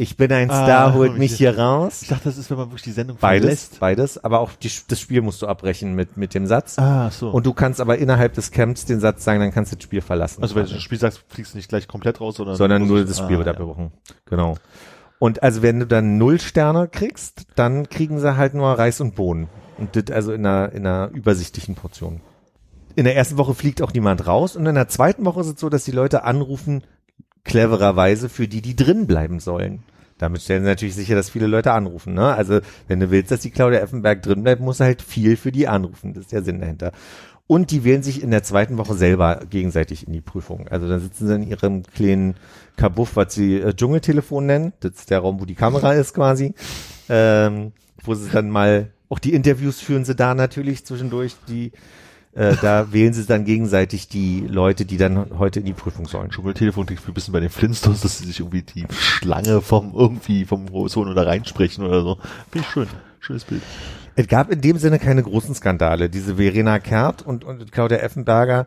ich bin ein Star, Ah, holt mich ich- hier raus. Ich dachte, das ist, wenn man wirklich die Sendung Beides, verlässt. beides, aber auch die, das Spiel musst du abbrechen mit, mit dem Satz. Ah, so. Und du kannst aber innerhalb des Camps den Satz sagen, dann kannst du das Spiel verlassen. also wenn du das Spiel sagst, fliegst du nicht gleich komplett raus, sondern, sondern nur das Spiel ah, wird ja. abgebrochen. Genau. Und also wenn du dann null Sterne kriegst, dann kriegen sie halt nur Reis und Bohnen. Und das also in einer, in einer übersichtlichen Portion. In der ersten Woche fliegt auch niemand raus und in der zweiten Woche ist es so, dass die Leute anrufen, clevererweise für die, die drin bleiben sollen. Damit stellen sie natürlich sicher, dass viele Leute anrufen. Ne? Also wenn du willst, dass die Claudia Effenberg drin bleibt, musst du halt viel für die anrufen. Das ist der Sinn dahinter. Und die wählen sich in der zweiten Woche selber gegenseitig in die Prüfung. Also da sitzen sie in ihrem kleinen Kabuff, was sie äh, Dschungeltelefon nennen. Das ist der Raum, wo die Kamera *laughs* ist quasi. Ähm, wo sie dann mal, auch die Interviews führen sie da natürlich zwischendurch. Die, äh, da wählen sie dann gegenseitig die Leute, die dann heute in die Prüfung sollen. Dschungeltelefon klingt ein bisschen bei den Flintstones, dass sie sich irgendwie die Schlange vom irgendwie vom Horizont oder reinsprechen oder so. Finde ich schön. Schönes Bild. Es gab in dem Sinne keine großen Skandale. Diese Verena Kehrt und, und Claudia Effenberger,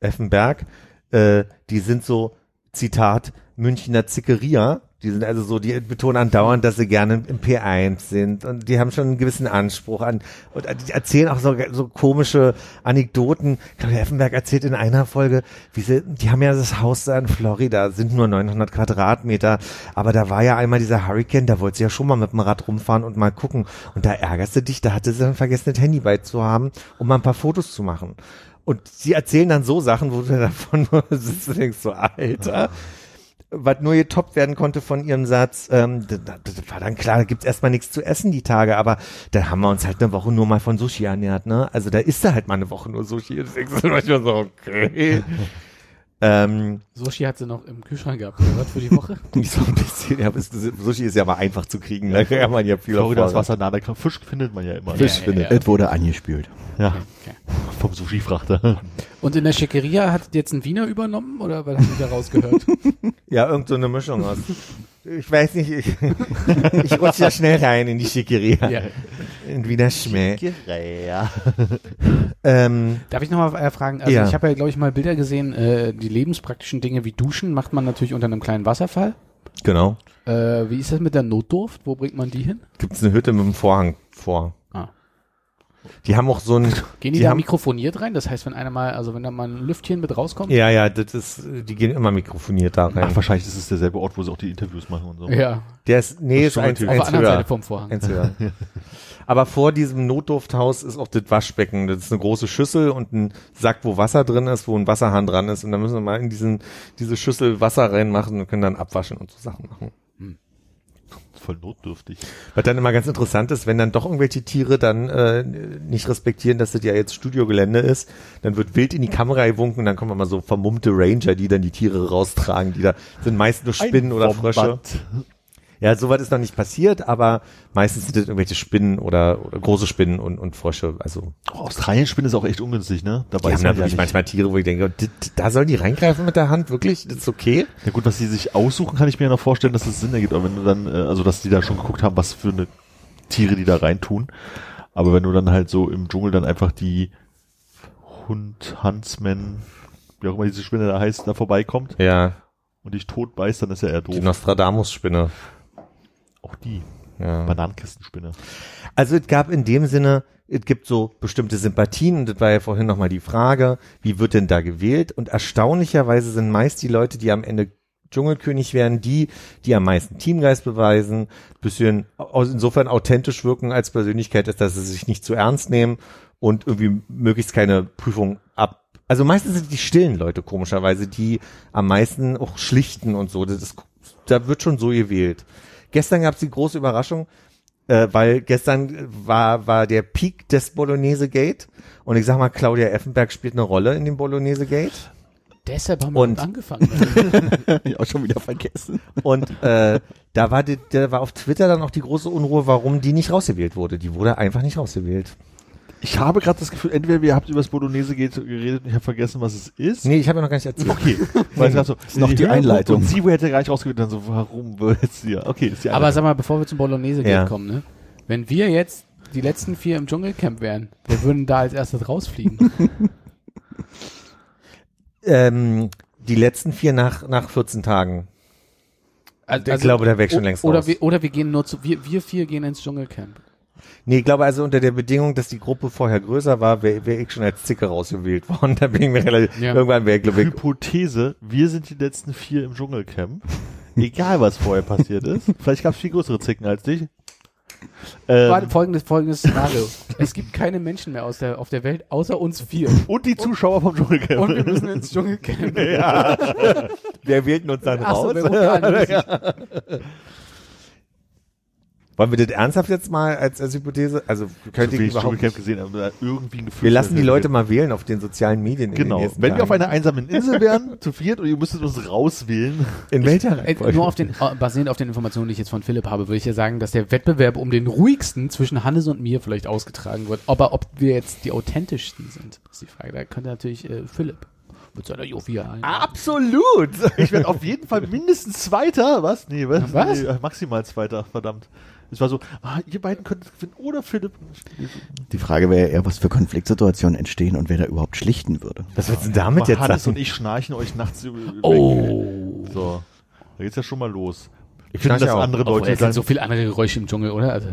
Effenberg, äh, die sind so, Zitat, Münchner Zickeria. Die sind also so, die betonen andauernd, dass sie gerne im P1 sind und die haben schon einen gewissen Anspruch an und die erzählen auch so, so komische Anekdoten. Claudia Effenberg erzählt in einer Folge, wie sie, die haben ja das Haus da in Florida, sind nur 900 Quadratmeter, aber da war ja einmal dieser Hurricane, da wollte sie ja schon mal mit dem Rad rumfahren und mal gucken und da ärgerst du dich, da hatte sie dann vergessen, das Handy bei zu haben, um mal ein paar Fotos zu machen. Und sie erzählen dann so Sachen, wo du *laughs* davon nur sitzt und denkst so, Alter, was nur getoppt werden konnte von ihrem Satz, ähm, das, das war dann klar, da gibt's erstmal nichts zu essen die Tage, aber da haben wir uns halt eine Woche nur mal von Sushi ernährt, ne? Also da ist da halt mal eine Woche nur Sushi. Das du manchmal so, okay. Ähm, Sushi hat sie noch im Kühlschrank gehabt, oder was für die Woche? *laughs* so ein bisschen, ja, es- Sushi ist ja mal einfach zu kriegen, da kann man ja viel Florida ist auf Wasser nah, Fisch findet man ja immer. Fisch Ja, findet. ja, Es wurde angespült. Ja, Okay. vom Sushi-Frachter. Und in der Schickeria hat jetzt ein Wiener übernommen oder was haben Sie da rausgehört? *laughs* Ja, irgend so eine Mischung aus. Ich weiß nicht, ich, *laughs* ich rutsche ja schnell rein in die Schickeria. ja. In Wiener Schmäh. Ähm, Darf ich nochmal äh, fragen? Also Ja. ich habe ja, glaube ich, mal Bilder gesehen, äh, die lebenspraktischen Dinge wie Duschen macht man natürlich unter einem kleinen Wasserfall. genau. Äh, wie ist das mit der Notdurft? Wo bringt man die hin? Gibt's eine Hütte mit einem Vorhang vor. Die haben auch so ein, *laughs* Gehen die, Die da haben- mikrofoniert rein? Das heißt, wenn einer mal, also wenn da mal ein Lüftchen mit rauskommt? ja, ja, das ist, die gehen immer mikrofoniert da rein. Ach, wahrscheinlich ist es derselbe Ort, wo sie auch die Interviews machen und so. Ja, Der ist, nee, ist schon eins, natürlich. auf der eins anderen Seite vom Vorhang. Eins höher. *laughs* Aber vor diesem Notdufthaus ist auch das Waschbecken. Das ist eine große Schüssel und ein Sack, wo Wasser drin ist, wo ein Wasserhahn dran ist. Und da müssen wir mal in diesen, diese Schüssel Wasser reinmachen und können dann abwaschen und so Sachen machen. Voll notdürftig. Was dann immer ganz interessant ist, wenn dann doch irgendwelche Tiere dann äh, nicht respektieren, dass das ja jetzt Studiogelände ist, dann wird wild in die Kamera gewunken, dann kommen immer so vermummte Ranger, die dann die Tiere raustragen, die da sind meist nur Spinnen oder Frösche. Ja, soweit ist noch nicht passiert, aber meistens sind das irgendwelche Spinnen oder, oder große Spinnen und, und Frösche. Also Oh, Australien-Spinne ist auch echt ungünstig, ne? Da die weiß haben man da wirklich manchmal Tiere, wo ich denke, da sollen die reingreifen mit der Hand, wirklich? Das ist okay? Ja gut, was sie sich aussuchen, kann ich mir ja noch vorstellen, dass es Sinn ergibt. Aber wenn du dann, äh, also dass die da schon geguckt haben, was für eine Tiere die da reintun. Aber wenn du dann halt so im Dschungel dann einfach die Hund, Huntsman, wie auch immer diese Spinne da heißt, da vorbeikommt Ja, und dich tot beißt, dann ist er eher doof. die Nostradamus-Spinne. Auch die. Ja. Bananenkistenspinne. Also es gab in dem Sinne, es gibt so bestimmte Sympathien und das war ja vorhin nochmal die Frage, wie wird denn da gewählt? Und erstaunlicherweise sind meist die Leute, die am Ende Dschungelkönig werden, die, die am meisten Teamgeist beweisen, bisschen aus, insofern authentisch wirken als Persönlichkeit ist, dass sie sich nicht zu ernst nehmen und irgendwie möglichst keine Prüfung ab. Also meistens sind die stillen Leute komischerweise, die am meisten auch schlichten und so. Das ist, da wird schon so gewählt. Gestern gab es die große Überraschung, äh, weil gestern war, war der Peak des Bolognese Gate und ich sag mal, Claudia Effenberg spielt eine Rolle in dem Bolognese Gate Deshalb haben wir Und- damit angefangen. *laughs* Hab ich auch schon wieder vergessen. und äh, da war die, da war auf Twitter dann auch die große Unruhe, warum die nicht rausgewählt wurde. Die wurde einfach nicht rausgewählt. Ich habe gerade das Gefühl, entweder wir habt über das Bolognese geredet und ich habe vergessen, was es ist. Nee, ich habe ja noch gar nicht erzählt. Okay, *laughs* weil ich grad so, noch die Höhepunkt Einleitung. Und sie hätte gar nicht rausgewählt, dann so, warum jetzt hier? Okay, ist die Aber Einleitung. sag mal, bevor wir zum Bolognese Ja. kommen, ne? Wenn wir jetzt die letzten vier im Dschungelcamp wären, wer würden da als erstes rausfliegen? *laughs* Ähm, die letzten vier nach, nach 14 Tagen. Also, Ich glaube, da wäre ich schon längst oder raus. wir, oder wir gehen nur zu, wir, wir vier gehen ins Dschungelcamp. Nee, ich glaube also unter der Bedingung, dass die Gruppe vorher größer war, wäre wär ich schon als Zicke rausgewählt worden. *laughs* Da bin ich mir relativ, Ja. irgendwann wäre ich, glaube ich, Hypothese, wir sind die letzten vier im Dschungelcamp. *laughs* Egal, was vorher passiert ist. Vielleicht gab es viel größere Zicken als dich. Warte, Ähm, folgendes, folgendes Szenario. es gibt keine Menschen mehr aus der, auf der Welt, außer uns vier. und die Zuschauer vom Dschungelcamp. Und wir müssen ins Dschungelcamp. *laughs* wer wählten uns dann Ach so, raus? wer ruft an? Wollen wir das ernsthaft jetzt mal als, als Hypothese? Also ich wenig überhaupt nicht. gesehen, aber irgendwie ein Gefühl. Wir lassen die Leute mal wählen auf den sozialen Medien. in den Genau. Wenn wir auf einer einsamen Insel wären, *laughs* zu viert, und ihr müsstet uns rauswählen. in welcher Ey, Reihenfolge? nur auf den, äh, basierend auf den Informationen, die ich jetzt von Philipp habe, würde ich ja sagen, dass der Wettbewerb um den ruhigsten zwischen Hannes und mir vielleicht ausgetragen wird. Aber ob wir jetzt die authentischsten sind, ist die Frage. Da könnte natürlich äh, Philipp mit seiner Jovial. Absolut! Ich werde auf jeden Fall mindestens Zweiter. Was? Nee, was? Was? Nee, maximal Zweiter, verdammt. Es war so, ah, ihr beiden könnt gewinnen oder Philipp. Die Frage wäre eher, was für Konfliktsituationen entstehen und wer da überhaupt schlichten würde. Was willst du denn damit jetzt Hannes sagen? und ich schnarchen euch nachts über. Oh. So. Da geht's ja schon mal los. Ich finde, dass auch. andere Leute es sind so viele andere Geräusche im Dschungel, oder? Also,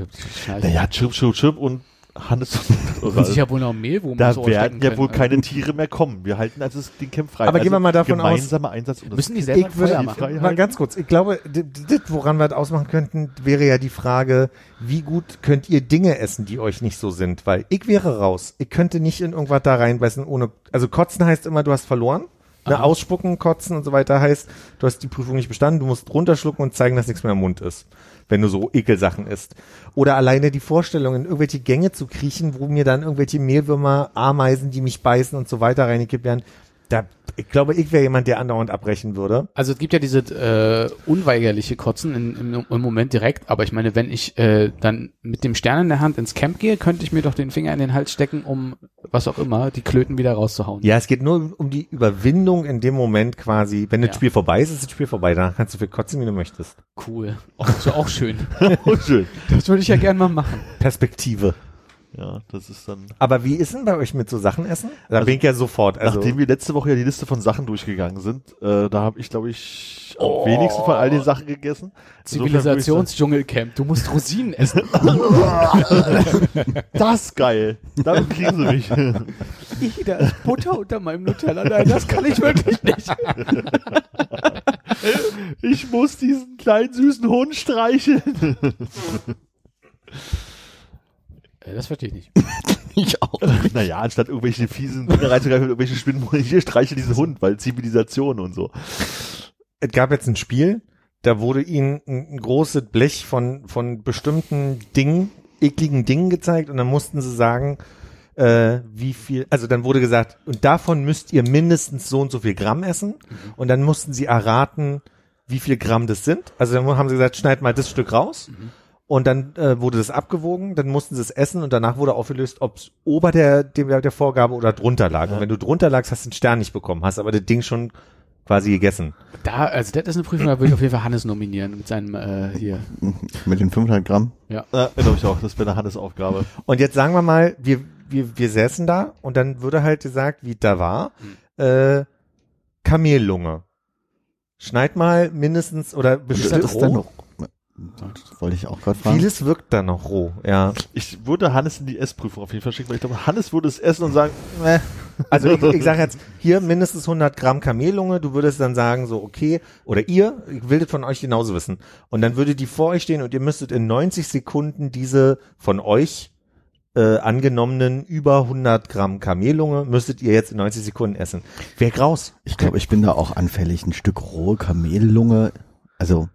Scheiße. naja, chirp, chirp, chirp und Hannes Und *laughs* sicher wohl noch Mehlwurm da so werden ja wohl können. keine Tiere mehr kommen. Wir halten also das- den Camp frei. Aber also gehen wir mal davon aus- gemeinsamer Einsatz. Und das Müssen die selber ein Ich würde machen? Mal ganz kurz. Ich glaube, das, woran wir das ausmachen könnten, wäre ja die Frage, wie gut könnt ihr Dinge essen, die euch nicht so sind? Weil ich wäre raus. Ich könnte nicht in irgendwas da reinbeißen ohne, also kotzen heißt immer, du hast verloren. Ne, ausspucken, kotzen und so weiter heißt, du hast die Prüfung nicht bestanden, du musst runterschlucken und zeigen, dass nichts mehr im Mund ist, wenn du so Ekelsachen isst. Oder alleine die Vorstellung, in irgendwelche Gänge zu kriechen, wo mir dann irgendwelche Mehlwürmer, Ameisen, die mich beißen und so weiter reingekippt werden. Da, ich glaube, ich wäre jemand, der andauernd abbrechen würde. Also es gibt ja diese äh, unweigerliche Kotzen in, im, im Moment direkt, aber ich meine, wenn ich äh, dann mit dem Stern in der Hand ins Camp gehe, könnte ich mir doch den Finger in den Hals stecken, um was auch immer, die Klöten wieder rauszuhauen. Ja, es geht nur um die Überwindung in dem Moment quasi. Wenn das Ja. Spiel vorbei ist, ist das Spiel vorbei. Danach kannst du viel kotzen, wie du möchtest. Cool. Oh, das wäre auch schön. *laughs* Oh, schön. Das würde ich ja gern mal machen. Perspektive. Ja, das ist dann. Aber wie ist denn bei euch mit so Sachen essen? Da Also, bin ich ja sofort. Also, Nachdem wir letzte Woche ja die Liste von Sachen durchgegangen sind, äh, da habe ich, glaube ich, am wenigsten von all den Sachen gegessen. Zivilisationsdschungelcamp. Du musst Rosinen essen. *laughs* Das ist geil. Damit kriegen sie mich. Ich, da ist Butter unter meinem Nutella. Nein, das kann ich wirklich nicht. Ich muss diesen kleinen süßen Hund streicheln. Äh, Das verstehe ich nicht. *laughs* Ich auch. naja, anstatt irgendwelche fiesen Dinge reinzugreifen, irgendwelche Spinnen, *laughs* hier streiche diesen Hund, weil Zivilisation und so. es gab jetzt ein Spiel, da wurde ihnen ein, ein großes Blech von, von bestimmten Dingen, ekligen Dingen gezeigt und dann mussten sie sagen, äh, wie viel, also dann wurde gesagt, und davon müsst ihr mindestens so und so viel Gramm essen und dann mussten sie erraten, wie viel Gramm das sind. Also dann haben sie gesagt, schneid mal das Stück raus. Und dann äh, wurde das abgewogen, dann mussten sie es essen und danach wurde aufgelöst, ob es ober der, der, der Vorgabe oder drunter lag. Und wenn du drunter lagst, hast du einen Stern nicht bekommen, hast aber das Ding schon quasi gegessen. Da, also das ist eine Prüfung, da würde ich auf jeden Fall Hannes nominieren mit seinem äh, hier. Mit den 500 Gramm. Ja, glaube ich auch. Das wäre eine Handesaufgabe. Und jetzt sagen wir mal, wir, wir, wir säßen da und dann würde halt gesagt, wie da war, Hm. äh, Kamellunge. Schneid mal mindestens oder bestimmt ist dann noch, das wollte ich auch gerade fragen. Vieles wirkt da noch roh, ja. Ich würde Hannes in die Essprüfung auf jeden Fall schicken, weil ich glaube, Hannes würde es essen und sagen, *laughs* meh. Also ich, ich sage jetzt, hier mindestens 100 Gramm Kamellunge, du würdest dann sagen so, okay, oder ihr, ich will das von euch genauso wissen. Und dann würde die vor euch stehen und ihr müsstet in 90 Sekunden diese von euch äh, angenommenen über 100 Gramm Kamellunge, müsstet ihr jetzt in 90 Sekunden essen. Wer graus? Ich glaube, ich bin da auch anfällig. Ein Stück rohe Kamellunge. Also,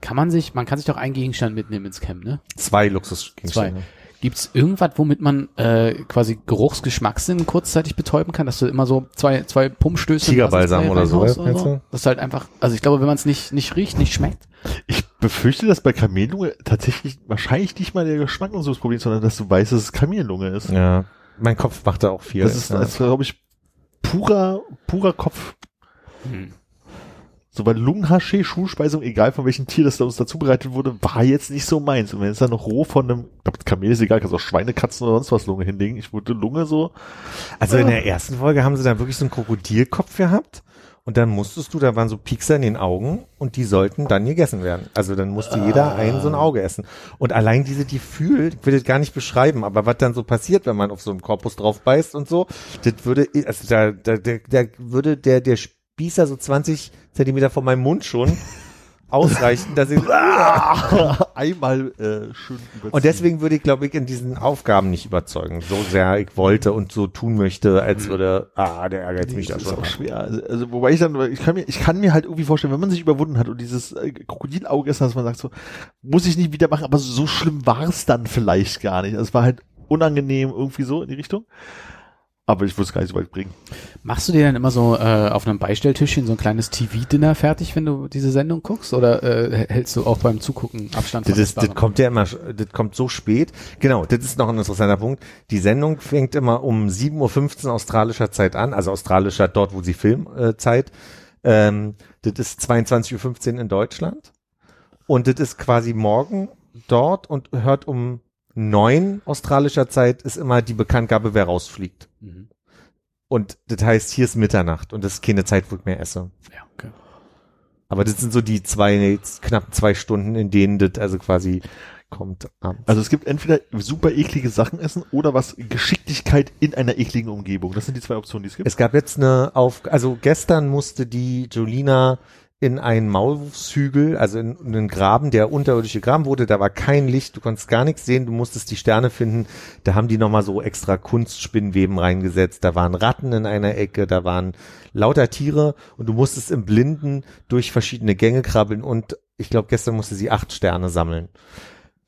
Kann man sich, man kann sich doch einen Gegenstand mitnehmen ins Camp, ne? Zwei Luxusgegenstände. Gibt's irgendwas, womit man äh, quasi Geruchsgeschmackssinn kurzzeitig betäuben kann, dass du immer so zwei, zwei Pumpstöße Tigerbalsam oder so, meinst du? Das ist halt einfach, also ich glaube, wenn man es nicht, nicht riecht, nicht schmeckt. Ich befürchte, dass bei Kamellunge tatsächlich wahrscheinlich nicht mal der Geschmack und so das Problem ist, sondern dass du weißt, dass es Kamellunge ist. Ja. Mein Kopf macht da auch viel. Das ist, ja. das ist glaube ich, purer, purer Kopf. So, weil Lungenhaschee, Schulspeisung, egal von welchem Tier das da uns dazu bereitet wurde, war jetzt nicht so meins. Und wenn es dann noch roh von einem, ich glaube, Kamel ist egal, kannst auch Schweine, Katzen oder sonst was Lunge hinlegen. Ich würde Lunge so, Also in der ersten Folge haben sie da wirklich so einen Krokodilkopf gehabt und dann musstest du, da waren so Piekser in den Augen und die sollten dann gegessen werden. Also dann musste jeder ein so ein Auge essen. Und allein diese Gefühl, ich will das gar nicht beschreiben, aber was dann so passiert, wenn man auf so einen Korpus drauf beißt und so, das würde, also da, da, da, da würde der, der Spießer so 20 Zentimeter von meinem Mund schon *laughs* ausreichen, dass ich, *laughs* einmal äh, schön überziehen. und deswegen würde ich, glaube ich, in diesen Aufgaben nicht überzeugen, so sehr ich wollte und so tun möchte, als würde, ah, der ärgert mich da das ist schon. auch schwer. Also, also, wobei ich dann, ich kann mir, ich kann mir halt irgendwie vorstellen, wenn man sich überwunden hat und dieses äh, Krokodilauge ist, dass man sagt so, muss ich nicht wieder machen, aber so schlimm war es dann vielleicht gar nicht. Also, es war halt unangenehm irgendwie so in die Richtung. Aber ich es gar nicht so weit bringen. Machst du dir dann immer so äh, auf einem Beistelltischchen so ein kleines TV-Dinner fertig, wenn du diese Sendung guckst? Oder äh, hältst du auch beim Zugucken Abstand Das, ist, das Essbarem? kommt ja immer, das kommt so spät. Genau, das ist noch ein interessanter Punkt. Die Sendung fängt immer um 7.15 Uhr australischer Zeit an, also australischer dort, wo sie Filmzeit. Äh, ähm, das ist 22.15 Uhr in Deutschland. Und das ist quasi morgen dort und hört um neun australischer Zeit ist immer die Bekanntgabe, wer rausfliegt. Mhm. Und das heißt, hier ist Mitternacht und das ist keine Zeit, wo ich mehr esse. Ja, okay. Aber das sind so die zwei, knapp zwei Stunden, in denen das also quasi kommt abends. Also es gibt entweder super eklige Sachen essen oder was Geschicklichkeit in einer ekligen Umgebung. Das sind die zwei Optionen, die es gibt. Es gab jetzt eine auf, also gestern musste die Jolina in einen Maulwurfshügel, also in, in einen Graben, der unterirdisch gegraben wurde, da war kein Licht, du konntest gar nichts sehen, du musstest die Sterne finden, da haben die nochmal so extra Kunstspinnweben reingesetzt, da waren Ratten in einer Ecke, da waren lauter Tiere und du musstest im Blinden durch verschiedene Gänge krabbeln und ich glaube, gestern musste sie acht Sterne sammeln.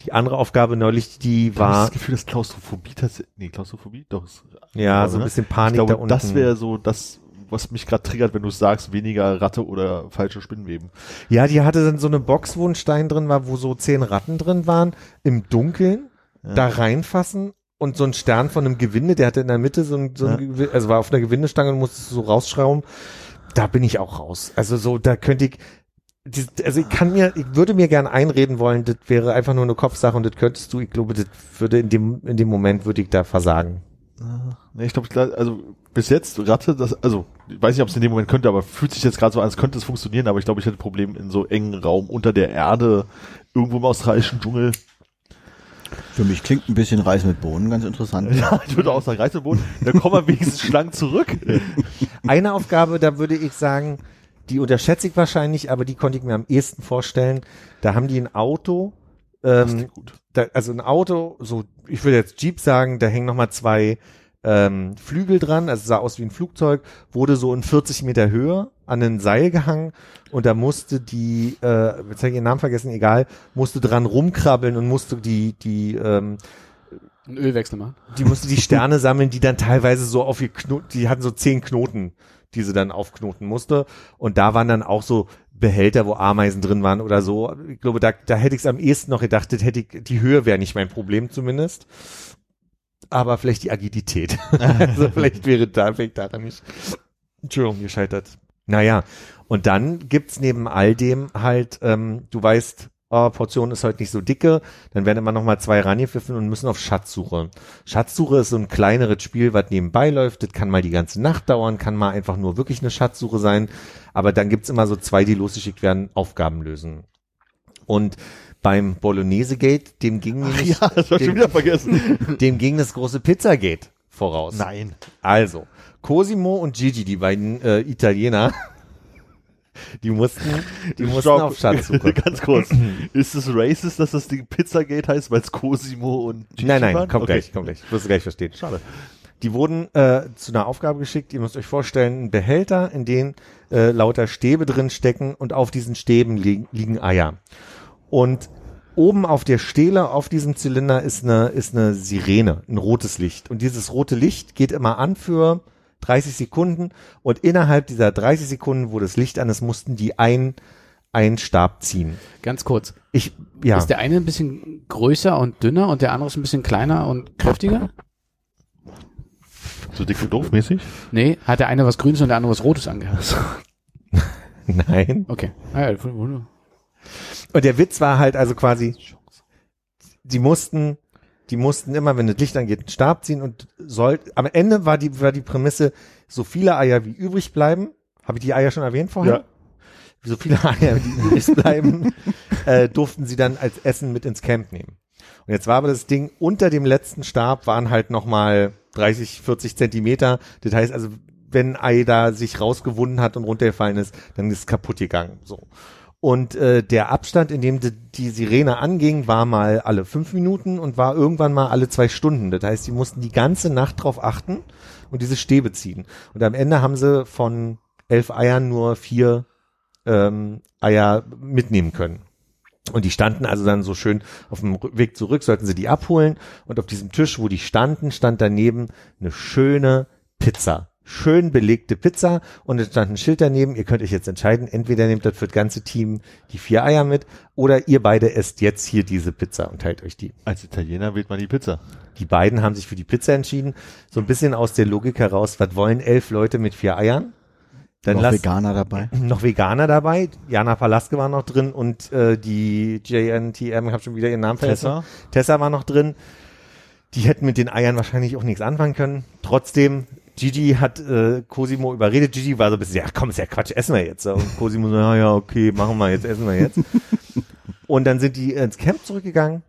Die andere Aufgabe neulich, die Da hab ich war, das Gefühl, dass Klaustrophobie tatsächlich, nee, Klaustrophobie, doch. Ist, ja, so ein ne? bisschen Panik glaube, da unten. das wäre so das, was mich gerade triggert, wenn du sagst, weniger Ratte oder falsche Spinnweben. Ja, die hatte dann so eine Box, wo ein Stein drin war, wo so zehn Ratten drin waren, im Dunkeln, da reinfassen und so ein Stern von einem Gewinde, der hatte in der Mitte so ein, so ein Gewi- also war auf einer Gewindestange und musste so rausschrauben. Da bin ich auch raus. Also so, da könnte ich, also ich kann mir, ich würde mir gern einreden wollen, das wäre einfach nur eine Kopfsache und das könntest du, ich glaube, das würde in dem, in dem Moment würde ich da versagen. Nee, ich glaube, also bis jetzt Ratte, das, also ich weiß nicht, ob es in dem Moment könnte, aber fühlt sich jetzt gerade so an, als könnte es funktionieren, aber ich glaube, ich hätte ein Problem in so engen Raum unter der Erde, irgendwo im australischen Dschungel. Für mich klingt ein bisschen Reis mit Bohnen ganz interessant. *laughs* Ja, ich würde auch sagen, Reiseboot, da kommen wir wenigstens schlank zurück. *laughs* Eine Aufgabe, da würde ich sagen, die unterschätze ich wahrscheinlich, aber die konnte ich mir am ehesten vorstellen. Da haben die ein Auto, ähm, gut. Da, also ein Auto, so, ich würde jetzt Jeep sagen, da hängen nochmal zwei ähm, Flügel dran, also sah aus wie ein Flugzeug, wurde so in 40 Meter Höhe an ein Seil gehangen und da musste die, äh, jetzt habe ich ihren Namen vergessen, egal, musste dran rumkrabbeln und musste die, die, ähm, Ein Ölwechsel machen. die musste die Sterne sammeln, die dann teilweise so auf ihr Knoten, die hatten so zehn Knoten, die sie dann aufknoten musste. Und da waren dann auch so Behälter, wo Ameisen drin waren oder so. Ich glaube, da, da hätte ich es am ehesten noch gedacht, das hätte ich, die Höhe wäre nicht mein Problem zumindest. Aber vielleicht die Agilität. *laughs* also vielleicht wäre da, vielleicht daran nicht, Entschuldigung, gescheitert. Naja, und dann gibt's neben all dem halt, ähm, du weißt, oh, Portion ist heute nicht so dicke, dann werden immer noch mal zwei rangepfiffen und müssen auf Schatzsuche. Schatzsuche ist so ein kleineres Spiel, was nebenbei läuft. Das kann mal die ganze Nacht dauern, kann mal einfach nur wirklich eine Schatzsuche sein. Aber dann gibt's immer so zwei, die losgeschickt werden, Aufgaben lösen. Und beim Bolognese Gate, dem ging nämlich, Ja, das war schon dem, wieder vergessen. *laughs* dem ging das große Pizzagate voraus. Nein. Also, Cosimo und Gigi, die beiden äh, Italiener, die mussten, die mussten Stopp. auf Schatzsuche. *laughs* Ganz kurz. Ist es racist, dass das Ding Pizzagate heißt, weil es Cosimo und Gigi Nein, nein, waren? kommt Okay. gleich, kommt gleich. Wirst du gleich verstehen. Schade. Die wurden äh, zu einer Aufgabe geschickt. Ihr müsst euch vorstellen, ein Behälter, in dem äh, lauter Stäbe drin stecken und auf diesen Stäben li liegen Eier. Und oben auf der Stele, auf diesem Zylinder ist eine, ist eine Sirene, ein rotes Licht. Und dieses rote Licht geht immer an für 30 Sekunden und innerhalb dieser 30 Sekunden, wo das Licht an ist, mussten die ein, einen Stab ziehen. Ganz kurz. Ich, ja. Ist der eine ein bisschen größer und dünner und der andere ist ein bisschen kleiner und kräftiger? So dick und doof mäßig? Nee, hat der eine was Grünes und der andere was Rotes angehört. *laughs* Nein. Okay. Ah, Und der Witz war halt also quasi, die mussten, die mussten immer, wenn das Licht angeht, einen Stab ziehen und soll, am Ende war die, war die Prämisse, so viele Eier wie übrig bleiben. Habe ich die Eier schon erwähnt vorher? Ja. So viele *laughs* Eier, wie übrig bleiben, äh, durften sie dann als Essen mit ins Camp nehmen. Und jetzt war aber das Ding, unter dem letzten Stab waren halt nochmal 30, 40 Zentimeter. Das heißt also, wenn ein Ei da sich rausgewunden hat und runtergefallen ist, dann ist es kaputt gegangen. So. Und äh, der Abstand, in dem die, die Sirene anging, war mal alle fünf Minuten und war irgendwann mal alle zwei Stunden. Das heißt, die mussten die ganze Nacht drauf achten und diese Stäbe ziehen. Und am Ende haben sie von elf Eiern nur vier ähm, Eier mitnehmen können. Und die standen also dann so schön auf dem Weg zurück, sollten sie die abholen. Und auf diesem Tisch, wo die standen, stand daneben eine schöne Pizza. Schön belegte Pizza und es stand ein Schild daneben. Ihr könnt euch jetzt entscheiden, entweder nehmt das für das ganze Team die vier Eier mit oder ihr beide esst jetzt hier diese Pizza und teilt euch die. Als Italiener wählt man die Pizza. Die beiden haben sich für die Pizza entschieden. So ein bisschen aus der Logik heraus, was wollen elf Leute mit vier Eiern? Dann Noch lass, Veganer dabei. *clears throat* noch Veganer dabei. Jana Palaske war noch drin und äh, die JNTM, ich habe schon wieder ihren Namen vergessen. Tessa? Tessa war noch drin. Die hätten mit den Eiern wahrscheinlich auch nichts anfangen können. Trotzdem, Gigi hat äh, Cosimo überredet. Gigi war so ein bisschen, ja komm, ist ja Quatsch, essen wir jetzt. Und Cosimo so, ja, ja, okay, machen wir jetzt, essen wir jetzt. *laughs* und dann sind die ins Camp zurückgegangen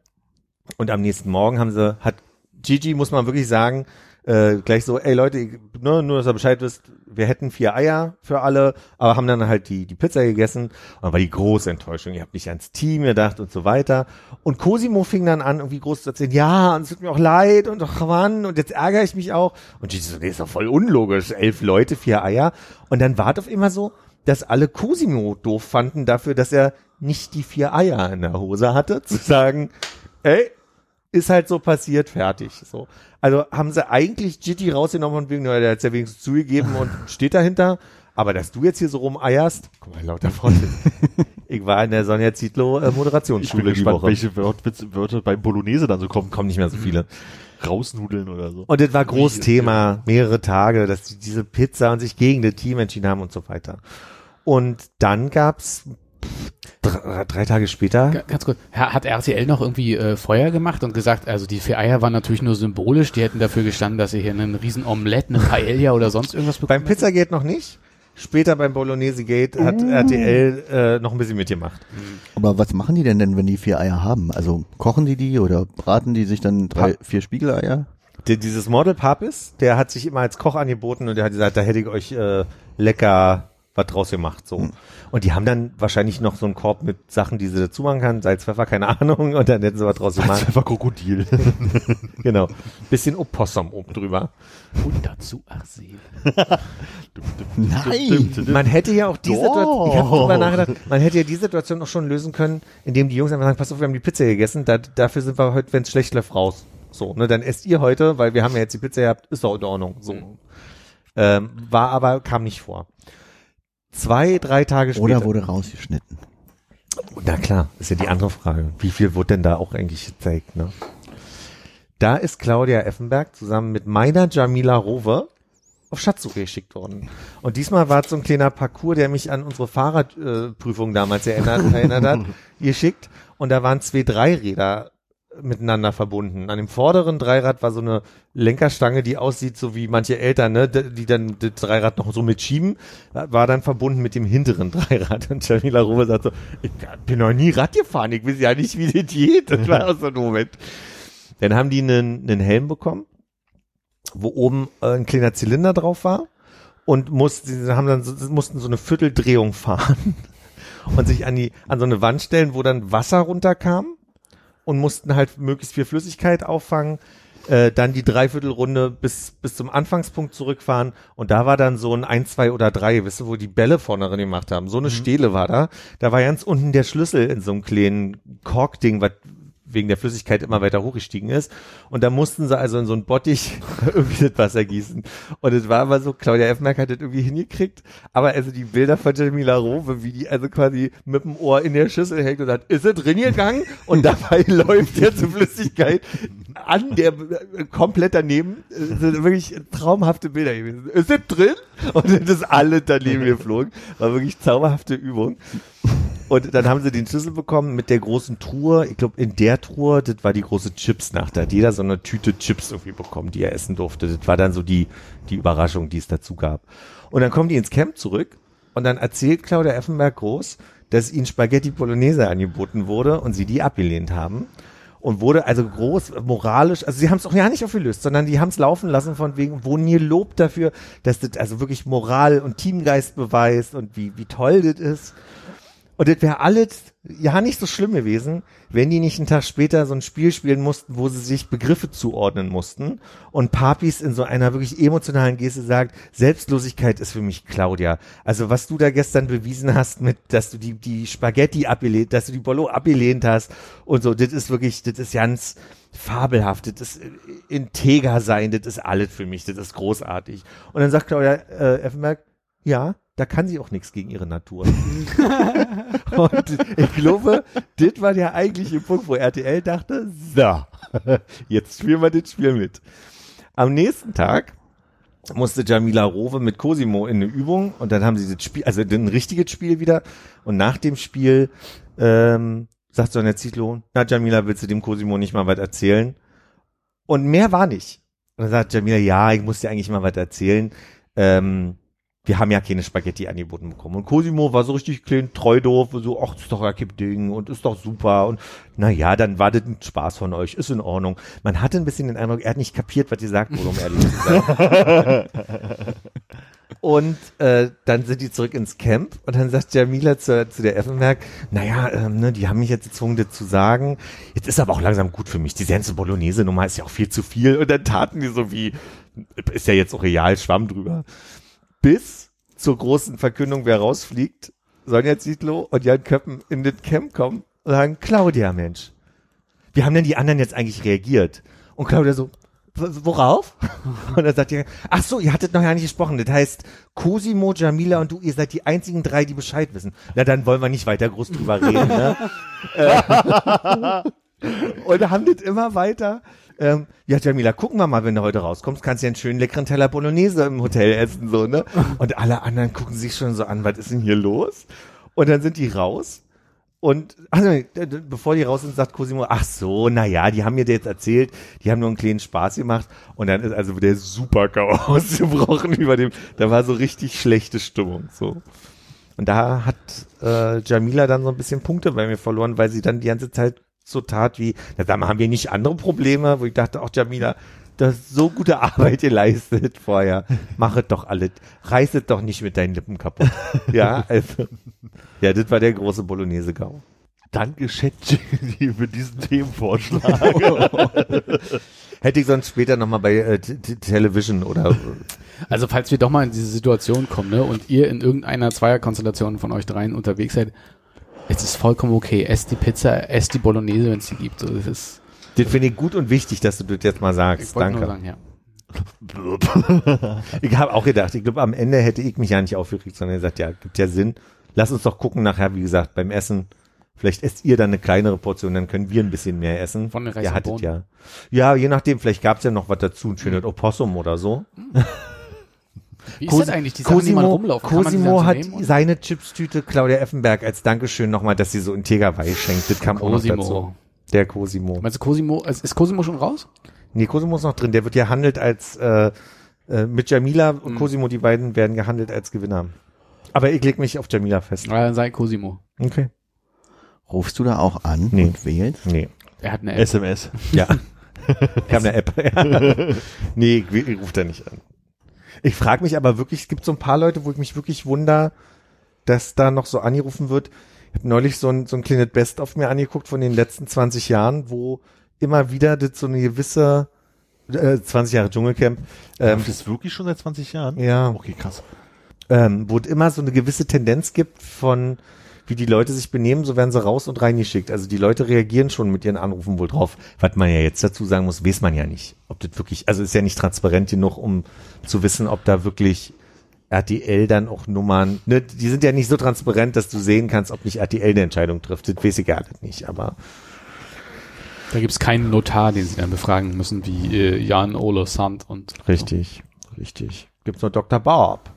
und am nächsten Morgen haben sie, hat Gigi, muss man wirklich sagen, äh, gleich so, ey Leute, ich- ne, nur dass ihr Bescheid wisst, wir hätten vier Eier für alle, aber haben dann halt die, die Pizza gegessen und war die große Enttäuschung, ihr habt nicht ans Team gedacht und so weiter. Und Cosimo fing dann an, irgendwie groß zu erzählen, ja, und es tut mir auch leid und ach Mann, und jetzt ärgere ich mich auch. Und Gigi so, nee, ist doch voll unlogisch, elf Leute, vier Eier. Und dann war auf immer so, dass alle Cosimo doof fanden dafür, dass er nicht die vier Eier in der Hose hatte, *laughs* zu sagen, ey, ist halt so passiert, fertig. So. Also haben sie eigentlich Gigi rausgenommen und wegen, der hat ja wenigstens zugegeben und *laughs* steht dahinter. Aber dass du jetzt hier so rumeierst, guck mal, lauter Freunde. *laughs* ich war in der Sonja Zietlow äh, Ich bin Moderationsschule die gespannt, Woche. welche Wörter, Wörter bei Bolognese dann so kommen. Kommen nicht mehr so viele. Rausnudeln oder so. Und das war groß Thema, mehrere Tage, dass die diese Pizza und sich gegen das Team entschieden haben und so weiter. Und dann gab's drei, drei Tage später, Ga- Ganz kurz, Ha- hat RTL noch irgendwie äh, Feuer gemacht und gesagt, also die vier Eier waren natürlich nur symbolisch, die hätten dafür gestanden, dass sie hier einen riesen Omelette, eine Paella oder sonst irgendwas bekommen. beim Pizzagate noch nicht. Später beim Bolognese Gate hat RTL äh, noch ein bisschen mitgemacht. Aber was machen die denn denn, wenn die vier Eier haben? Also kochen die die oder braten die sich dann drei, Pa- vier Spiegeleier? Der, dieses Model Papis, der hat sich immer als Koch angeboten und der hat gesagt, da hätte ich euch äh, lecker was draus gemacht. So. Und die haben dann wahrscheinlich noch so einen Korb mit Sachen, die sie dazu machen kann, Salz, Pfeffer, keine Ahnung, und dann hätten sie was draus gemacht. einfach Krokodil. *laughs* genau. Bisschen Opossum oben drüber. Und dazu Arsen. *laughs* Nein! Man hätte ja auch die Doch. Situation, ich habe drüber nachgedacht, man hätte ja die Situation auch schon lösen können, indem die Jungs einfach sagen, pass auf, wir haben die Pizza gegessen, da, dafür sind wir heute, wenn es schlecht läuft, raus. So, ne, dann esst ihr heute, weil wir haben ja jetzt die Pizza gehabt, ist doch in Ordnung. So. Ähm, war aber, kam nicht vor. Zwei, drei Tage später. Oder wurde rausgeschnitten? Na klar, ist ja die andere Frage. Wie viel wurde denn da auch eigentlich gezeigt, ne? Da ist Claudia Effenberg zusammen mit meiner Jamila Rowe auf Schatzsuche geschickt worden. Und diesmal war es so ein kleiner Parcours, der mich an unsere Fahrradprüfung damals erinnert, *laughs* erinnert hat, geschickt. Und da waren zwei Dreiräder miteinander verbunden. An dem vorderen Dreirad war so eine Lenkerstange, die aussieht so wie manche Eltern, ne, die dann das Dreirad noch so mitschieben, war dann verbunden mit dem hinteren *laughs* Dreirad. Und Jamila Rowe sagt so, ich bin noch nie Rad gefahren, ich weiß ja nicht, wie das geht. Das war so ein Moment. Dann haben die einen, einen Helm bekommen wo oben äh, ein kleiner Zylinder drauf war und mussten, haben dann mussten so eine Vierteldrehung fahren *laughs* und sich an die an so eine Wand stellen, wo dann Wasser runterkam und mussten halt möglichst viel Flüssigkeit auffangen, äh, dann die Dreiviertelrunde bis bis zum Anfangspunkt zurückfahren und da war dann so ein ein, zwei oder drei, wisst ihr, wo die Bälle vorne drin gemacht haben. So eine mhm. Stele war da. Da war ganz unten der Schlüssel in so einem kleinen Korkding, was wegen der Flüssigkeit immer weiter hochgestiegen ist. Und da mussten sie also in so ein Bottich *laughs* irgendwie das Wasser gießen. Und es war aber so, Claudia Effenberg hat das irgendwie hingekriegt. Aber also die Bilder von Jamila Rowe, wie die also quasi mit dem Ohr in der Schüssel hängt und sagt, ist es drin gegangen? Und dabei *laughs* läuft jetzt Flüssigkeit an der, äh, komplett daneben. Das sind wirklich traumhafte Bilder gewesen. Ist es drin? Und das ist alles daneben geflogen. War wirklich zauberhafte Übung. Und dann haben sie den Schlüssel bekommen mit der großen Truhe. Ich glaube, in der Truhe, das war die große Chipsnacht. Da hat jeder so eine Tüte Chips irgendwie bekommen, die er essen durfte. Das war dann so die, die Überraschung, die es dazu gab. Und dann kommen die ins Camp zurück und dann erzählt Claudia Effenberg groß, dass ihnen Spaghetti Bolognese angeboten wurde und sie die abgelehnt haben. Und wurde also groß moralisch, also sie haben es auch ja nicht aufgelöst, sondern die haben es laufen lassen von wegen, wo nie Lob dafür, dass das also wirklich Moral und Teamgeist beweist und wie, wie toll das ist. Und das wäre alles ja nicht so schlimm gewesen, wenn die nicht einen Tag später so ein Spiel spielen mussten, wo sie sich Begriffe zuordnen mussten und Papis in so einer wirklich emotionalen Geste sagt, Selbstlosigkeit ist für mich Claudia. Also was du da gestern bewiesen hast mit, dass du die, die Spaghetti abgelehnt, dass du die Bollo abgelehnt hast und so, das ist wirklich, das ist ganz fabelhaft, das ist integer sein, das ist alles für mich, das ist großartig. Und dann sagt Claudia äh, Effenberg, ja, da kann sie auch nichts gegen ihre Natur. *laughs* und ich glaube, das war der eigentliche Punkt, wo RTL dachte, so, *laughs* jetzt spielen wir das Spiel mit. Am nächsten Tag musste Jamila Rowe mit Cosimo in eine Übung und dann haben sie das Spiel, also ein richtiges Spiel wieder und nach dem Spiel ähm, sagt Sonja Zietlow, na Jamila, willst du dem Cosimo nicht mal was erzählen? Und mehr war nicht. Und dann sagt Jamila, ja, ich muss dir eigentlich mal was erzählen. Ähm, wir haben ja keine Spaghetti angeboten bekommen. Und Cosimo war so richtig klein, treu doof, so, ach, das ist doch ein Ding und ist doch super. Und na ja, dann war das ein Spaß von euch, ist in Ordnung. Man hatte ein bisschen den Eindruck, er hat nicht kapiert, was ihr sagt, um ehrlich zu sein. und äh, dann sind die zurück ins Camp und dann sagt Jamila zu, zu der Effenberg, naja, ähm, ne, die haben mich jetzt gezwungen, das zu sagen. Jetzt ist aber auch langsam gut für mich. Die ganze Bolognese-Nummer ist ja auch viel zu viel. Und dann taten die so wie, ist ja jetzt auch real, schwamm drüber bis zur großen Verkündung, wer rausfliegt, Sonja Zietlow und Jan Köppen in das Camp kommen und sagen, Claudia, Mensch, wie haben denn die anderen jetzt eigentlich reagiert? Und Claudia so, worauf? *laughs* Und dann sagt ihr, ach so, ihr hattet noch ja nicht gesprochen. Das heißt, Cosimo, Jamila und du, ihr seid die einzigen drei, die Bescheid wissen. Na, dann wollen wir nicht weiter groß drüber reden. Ne? *laughs* *laughs* und haben das immer weiter ähm, ja, Jamila, gucken wir mal, wenn du heute rauskommst, kannst du ja einen schönen leckeren Teller Bolognese im Hotel essen, so, ne? *laughs* Und alle anderen gucken sich schon so an, was ist denn hier los? Und dann sind die raus und also, bevor die raus sind, sagt Cosimo, ach so, na ja, die haben mir jetzt erzählt, die haben nur einen kleinen Spaß gemacht und dann ist also der super GAU *laughs* ausgebrochen über dem, da war so richtig schlechte Stimmung, so. Und da hat äh, Jamila dann so ein bisschen Punkte bei mir verloren, weil sie dann die ganze Zeit so tat wie, na, da haben wir nicht andere Probleme, wo ich dachte, auch Jamila, das ist so gute Arbeit geleistet vorher. Machet doch alles. Reißet doch nicht mit deinen Lippen kaputt. ja, also, ja, das war der große Bolognese-Gau. Danke, ChatGPT, für diesen Themenvorschlag. *laughs* Hätte ich sonst später nochmal bei äh, Television oder. Also, falls wir doch mal in diese Situation kommen, ne, und ihr in irgendeiner Zweierkonstellation von euch dreien unterwegs seid, es ist vollkommen okay. Esst die Pizza, esst die Bolognese, wenn es die gibt. So, das ist das finde ich gut und wichtig, dass du das jetzt mal sagst. Danke. Sagen, ja. *laughs* ich habe auch gedacht, ich glaube, am Ende hätte ich mich ja nicht aufgeregt, sondern gesagt, ja, gibt ja Sinn. Lass uns doch gucken nachher, wie gesagt, beim Essen. Vielleicht esst ihr dann eine kleinere Portion, dann können wir ein bisschen mehr essen. Von den Reis Ihr hattet ja. Ja, je nachdem, vielleicht gab's ja noch was dazu, ein schönes Opossum oder so. Wie ist Cos- das eigentlich, die Sachen, die man rumlaufen? Kann man die Cosimo dann so hat nehmen und- seine Chipstüte Claudia Effenberg als Dankeschön nochmal, dass sie so integer Weih schenkt. Das kam auch noch dazu. Cosimo. Der Cosimo. Meinst du Cosimo, ist ist Cosimo schon raus? Nee, Cosimo ist noch drin. Der wird ja handelt als äh, äh, mit Jamila und Mhm. Cosimo, die beiden werden gehandelt als Gewinner. Aber ich leg mich auf Jamila fest. Ja, dann sei Cosimo. Okay. Rufst du da auch an Nee. und wählst? Nee. Er hat eine App. SMS. Ja. *laughs* Ich habe eine App. *laughs* Nee, ich, ich rufe da nicht an. Ich frage mich aber wirklich, es gibt so ein paar Leute, wo ich mich wirklich wunder, dass da noch so angerufen wird. Ich habe neulich so ein, so ein kleines Best of mir angeguckt von den letzten 20 Jahren, wo immer wieder das so eine gewisse äh, 20 Jahre Dschungelcamp, ähm, das ist wirklich schon seit 20 Jahren? ja, Okay, krass. ähm, wo es immer so eine gewisse Tendenz gibt von wie die Leute sich benehmen, so werden sie raus und reingeschickt. Also die Leute reagieren schon mit ihren Anrufen wohl drauf. Was man ja jetzt dazu sagen muss, weiß man ja nicht. Ob das wirklich, also ist ja nicht transparent genug, um zu wissen, ob da wirklich RTL dann auch Nummern, ne, die sind ja nicht so transparent, dass du sehen kannst, ob nicht RTL eine Entscheidung trifft. Das weiß ich alles nicht, aber Da gibt's keinen Notar, den sie dann befragen müssen, wie äh, Jan Ole Sand und. richtig, richtig. Gibt's noch Dr. Bob?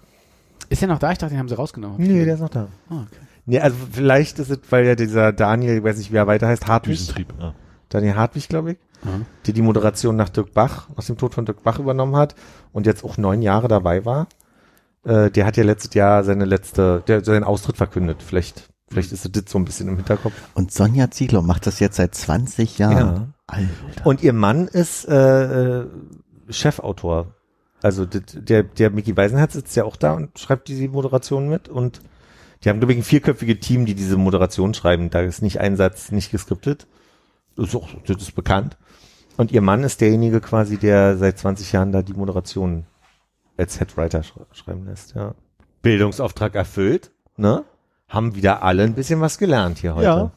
Ist er noch da? Ich dachte, den haben sie rausgenommen. Nee, der ist noch da. Ah, okay. Nee, also vielleicht ist es, weil ja dieser Daniel, ich weiß nicht, wie er weiter heißt, Hartwig. Düsentrieb. Ja. Daniel Hartwig, glaube ich. Aha. die die Moderation nach Dirk Bach, aus dem Tod von Dirk Bach übernommen hat und jetzt auch neun Jahre dabei war. Äh, der hat ja letztes Jahr seine letzte, der seinen Austritt verkündet. Vielleicht, vielleicht ist das so ein bisschen im Hinterkopf. Und Sonja Ziegler macht das jetzt seit 20 Jahren. Alter. Und ihr Mann ist äh, äh, Chefautor. Also der, der Mickey Weisenherz sitzt ja auch da und schreibt diese Moderation mit und die haben, glaube ich, ein vierköpfiges Team, die diese Moderation schreiben. Da ist nicht ein Satz nicht geskriptet. Das ist, auch, das ist bekannt. Und ihr Mann ist derjenige quasi, der seit 20 Jahren da die Moderation als Headwriter sch schreiben lässt, ja. Bildungsauftrag erfüllt, ne? Haben wieder alle ein bisschen was gelernt hier heute. Ja.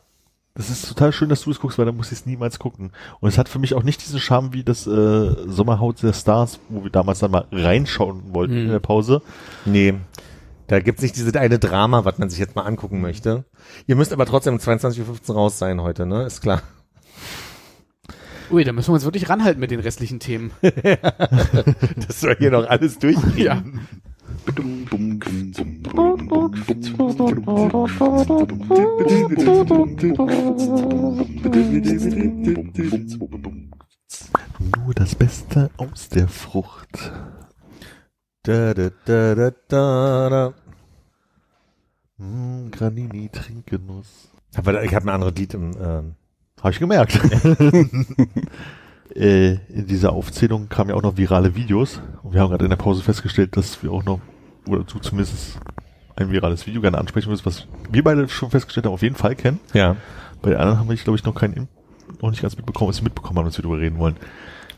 Das ist total schön, dass du es guckst, weil dann muss ich es niemals gucken. Und es hat für mich auch nicht diesen Charme wie das äh, Sommerhaus der Stars, wo wir damals dann mal reinschauen wollten Mhm. in der Pause. Nee. Da gibt's nicht dieses eine Drama, was man sich jetzt mal angucken möchte. Ihr müsst aber trotzdem um 22.15 Uhr raus sein heute, ne? Ist klar. Ui, da müssen wir uns wirklich ranhalten mit den restlichen Themen. *laughs* Das soll hier noch alles durchgehen. ja. Nur das Beste aus der Frucht. Da, da, da, da, da, da. Mm, Granini Trinkgenuss. Aber ich habe ein anderes Lied im, ähm, Habe ich gemerkt. *laughs* äh, in dieser Aufzählung kamen ja auch noch virale Videos. Und wir haben gerade in der Pause festgestellt, dass wir auch noch, oder du zumindest ein virales Video gerne ansprechen müssen, was wir beide schon festgestellt haben, auf jeden Fall kennen. ja. Bei den anderen haben wir, glaube ich, noch keinen, noch nicht ganz mitbekommen, was wir mitbekommen haben, was wir darüber reden wollen.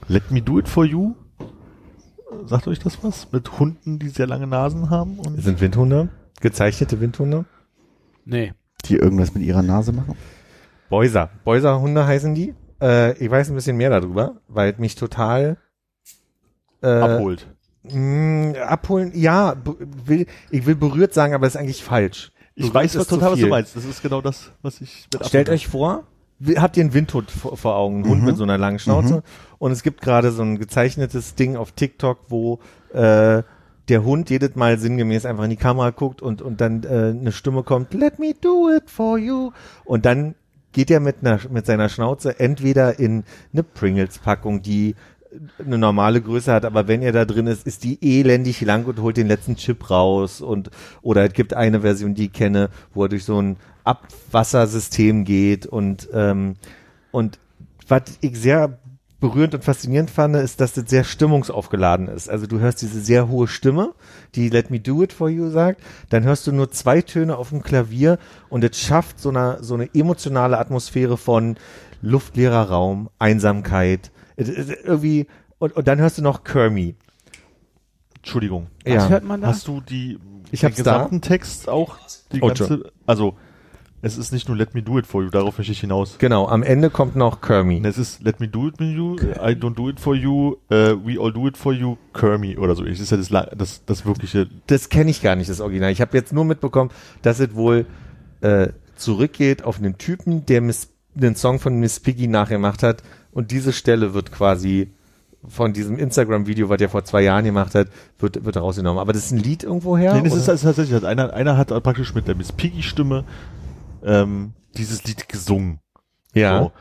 Let Me Do It For You. Sagt euch das was? Mit Hunden, die sehr lange Nasen haben und Sind Windhunde? Gezeichnete Windhunde? Nee. Die irgendwas mit ihrer Nase machen? Boiser. Boiser-Hunde heißen die. Äh, ich weiß ein bisschen mehr darüber, weil es mich total äh, abholt. mh, abholen. Ja, will, ich will berührt sagen, aber das ist eigentlich falsch. Ich Berührt weiß was total, was du meinst. Das ist genau das, was ich mit Stellt euch vor, habt ihr einen Windhund vor, vor Augen, einen Hund Mhm. mit so einer langen Schnauze. Und es gibt gerade so ein gezeichnetes Ding auf TikTok, wo äh, der Hund jedes Mal sinngemäß einfach in die Kamera guckt und, und dann äh, eine Stimme kommt, let me do it for you. Und dann geht er mit, einer, mit seiner Schnauze entweder in eine Pringles-Packung, die eine normale Größe hat, aber wenn er da drin ist, ist die elendig lang und holt den letzten Chip raus und oder es gibt eine Version, die ich kenne, wo er durch so ein Abwassersystem geht und ähm, und was ich sehr berührend und faszinierend fand, ist, dass das sehr stimmungsaufgeladen ist. Also du hörst diese sehr hohe Stimme, die Let Me Do It For You sagt, dann hörst du nur zwei Töne auf dem Klavier und es schafft so eine, so eine emotionale Atmosphäre von luftleerer Raum, Einsamkeit, irgendwie, und, und dann hörst du noch Kermie. Entschuldigung. Was hört man da? Hast du die Ich den hab's da. gesamten Text auch die Oh, ganze also es ist nicht nur Let Me Do It For You, darauf möchte ich hinaus. Genau, am Ende kommt noch Kermie. Es ist Let Me Do It For You, I Don't Do It For You, äh, We All Do It For You, Kermie oder so. Das ist ja das, das, das wirkliche das kenne ich gar nicht, das Original. Ich habe jetzt nur mitbekommen, dass es wohl äh, zurückgeht auf einen Typen, der Miss, den Song von Miss Piggy nachgemacht hat und diese Stelle wird quasi von diesem Instagram-Video, was er vor zwei Jahren gemacht hat, wird, wird rausgenommen. Aber das ist ein Lied irgendwo her? Nee, das oder? ist also tatsächlich, also einer, einer hat praktisch mit der Miss Piggy-Stimme ähm, dieses Lied gesungen. ja. So.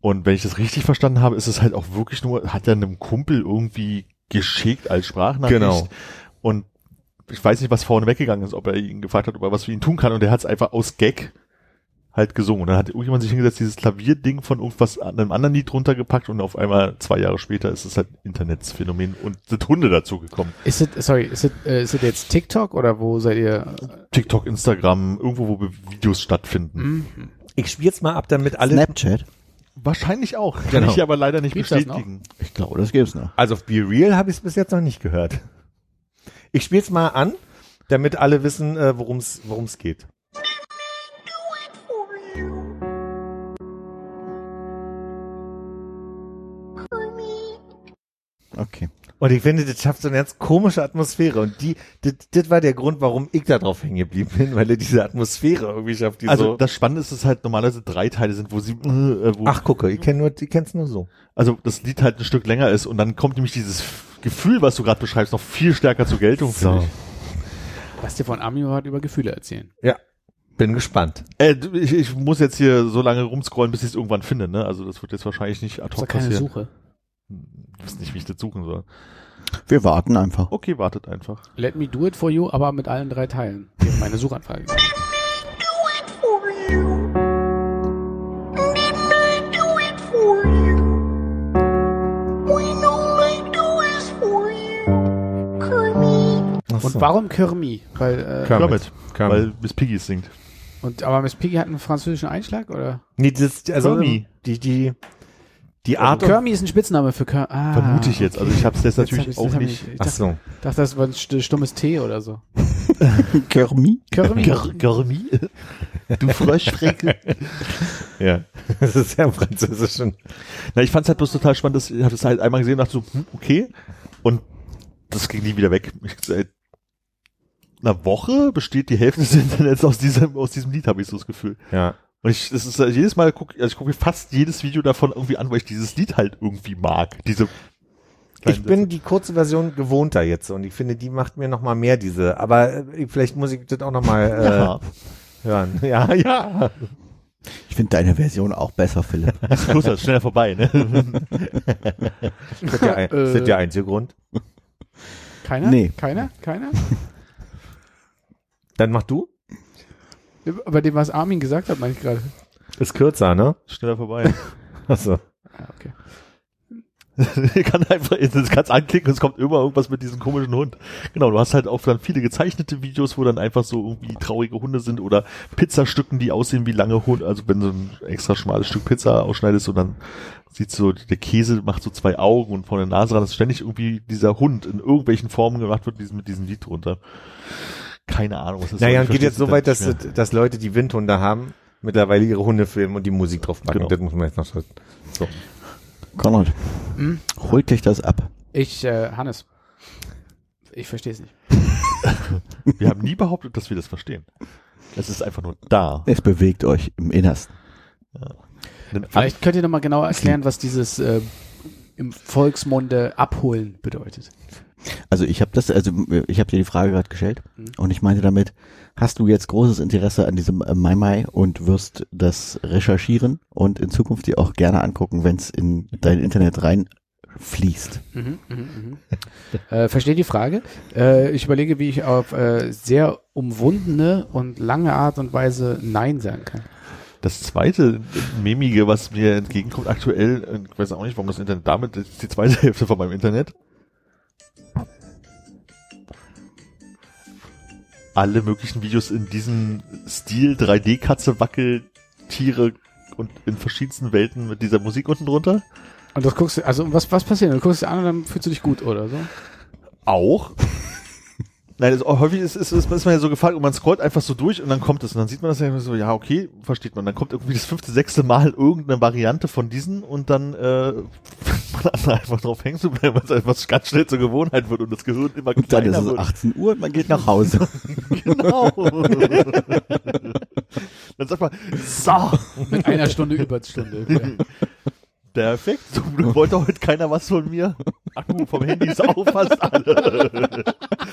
Und wenn ich das richtig verstanden habe, ist es halt auch wirklich nur, hat er einem Kumpel irgendwie geschickt als Sprachnachricht. Genau. Und ich weiß nicht, was vorne weggegangen ist, ob er ihn gefragt hat, ob er was für ihn tun kann. Und er hat es einfach aus Gag halt gesungen. Und dann hat irgendjemand sich hingesetzt, dieses Klavierding von irgendwas an einem anderen Lied runtergepackt und auf einmal zwei Jahre später ist es halt ein Internetsphänomen und sind Hunde dazu gekommen. Ist es, sorry, ist es, äh, ist es jetzt TikTok oder wo seid ihr? TikTok, Instagram, irgendwo, wo Videos stattfinden. Mhm. Ich spiele jetzt mal ab, damit alle. Snapchat? Wahrscheinlich auch. Kann Genau. ich aber leider nicht Gibt's das bestätigen. Ich glaube, das gibt's noch. Also auf Be Real habe ich es bis jetzt noch nicht gehört. Ich spiele es mal an, damit alle wissen, äh, worum es worum es geht. Okay. Und ich finde, das schafft so eine ganz komische Atmosphäre. Und die, das, das war der Grund, warum ich da drauf hängen geblieben bin, weil er diese Atmosphäre irgendwie schafft, die Also so. das Spannende ist, dass halt normalerweise drei Teile sind, wo sie, äh, wo, Ach, gucke, ich kenne nur, ich kenn's nur so. also das Lied halt ein Stück länger ist und dann kommt nämlich dieses Gefühl, was du gerade beschreibst, noch viel stärker zur Geltung. ich. Lass dir von Amio hat über Gefühle erzählen. Ja. Bin gespannt. Äh, ich, ich muss jetzt hier so lange rumscrollen, bis ich es irgendwann finde, ne? Also das wird jetzt wahrscheinlich nicht ad Das ist hoc keine passieren. Suche. Ich weiß nicht, wie ich das suchen soll. Wir warten einfach. Okay, wartet einfach. Let me do it for you, aber mit allen drei Teilen. Wäre meine Suchanfrage. Ach Und so. warum Kermi? Weil, äh, Kermit. Kermit, Kermit. weil Miss Piggy singt. und, aber Miss Piggy hat einen französischen Einschlag, oder? Nee, das, also die, die, die Art und, Kermi ist ein Spitzname für Kermi. Ah, Vermute ich jetzt. Also ich habe es jetzt Jetzt natürlich auch nicht. Ich, ich Ach dachte, so. dachte, das war ein st- stummes T oder so. Kermi? Kermi. Kermi? Du Froschfrecke. *laughs* Ja. *laughs* Das ist ja im Französischen. Na, ich fand es halt bloß total spannend, dass ich habe es halt einmal gesehen und dachte so, hm, okay. Und das ging nie wieder weg. Ich, seit einer Woche besteht die Hälfte des Internets aus diesem, aus diesem Lied, habe ich so das Gefühl. Ja. Und ich, das ist äh, jedes Mal guck, also ich gucke mir fast jedes Video davon irgendwie an, weil ich dieses Lied halt irgendwie mag. Diese Ich bin die kurze Version gewohnter jetzt und ich finde, die macht mir noch mal mehr diese. Aber äh, vielleicht muss ich das auch noch mal äh, ja, hören. *laughs* Ja, ja. Ich finde deine Version auch besser, Philipp. *laughs* größer, ist schneller vorbei, ne? Das ist der, ein, das ist der einzige Grund. Keiner? Nee. Keiner? Keiner? Dann mach du. Bei dem, was Armin gesagt hat, meine ich gerade. Ist kürzer, ne? schneller vorbei. *laughs* Achso. Ah, okay. *laughs* Ich kann einfach, das kannst anklicken und es kommt immer irgendwas mit diesem komischen Hund. Genau, du hast halt auch dann viele gezeichnete Videos, wo dann einfach so irgendwie traurige Hunde sind oder Pizzastücken, die aussehen wie lange Hunde. Also wenn du ein extra schmales Stück Pizza ausschneidest und dann sieht so, der Käse macht so zwei Augen und vor der Nase ran, dass ständig irgendwie dieser Hund in irgendwelchen Formen gemacht wird, mit diesem Lied drunter. Keine Ahnung, was das Naja, und Ich geht jetzt so weit, dass, dass Leute, die Windhunde haben, mittlerweile ihre Hunde filmen und die Musik drauf packen. Genau. Das muss man jetzt noch so. so. Konrad, Hm? holt dich das ab. Ich, äh, Hannes. Ich verstehe es nicht. *laughs* Wir haben nie behauptet, dass wir das verstehen. Es ist einfach nur da. Es bewegt euch im Innersten. Denn Vielleicht könnt ihr noch mal genauer erklären, was dieses äh, im Volksmunde abholen bedeutet. Also ich habe das, also ich habe dir die Frage gerade gestellt Mhm. und ich meinte damit, hast du jetzt großes Interesse an diesem äh, Mai Mai und wirst das recherchieren und in Zukunft dir auch gerne angucken, wenn es in dein Internet reinfließt. Mhm, mhm, mhm. *laughs* äh, verstehe die Frage. Äh, ich überlege, wie ich auf äh, sehr umwundene und lange Art und Weise Nein sagen kann. Das zweite Memige, was mir entgegenkommt aktuell, äh, ich weiß auch nicht, warum das Internet damit, das ist die zweite Hälfte von meinem Internet. Alle möglichen Videos in diesem Stil, 3D-Katze, Wackeltiere und in verschiedensten Welten mit dieser Musik unten drunter. Und das guckst du, also was, was passiert? Du guckst dir an und dann fühlst du dich gut, oder so? Auch. Nein, das, häufig ist, ist, ist, ist man ja so gefragt und man scrollt einfach so durch und dann kommt es und dann sieht man das ja so, ja, okay, versteht man. Dann kommt irgendwie das fünfte, sechste Mal irgendeine Variante von diesen und dann äh, *laughs* man an, einfach drauf hängen zu bleiben, weil es einfach ganz schnell zur Gewohnheit wird und das Gehirn immer Und dann ist kleiner es wird. 18 Uhr und man geht nach Hause. *laughs* Genau. *laughs* dann sagt man, so, Mit einer Stunde Überstunde. Perfekt, zum Glück wollte heute keiner was von mir. Akku vom Handy ist auch fast alle.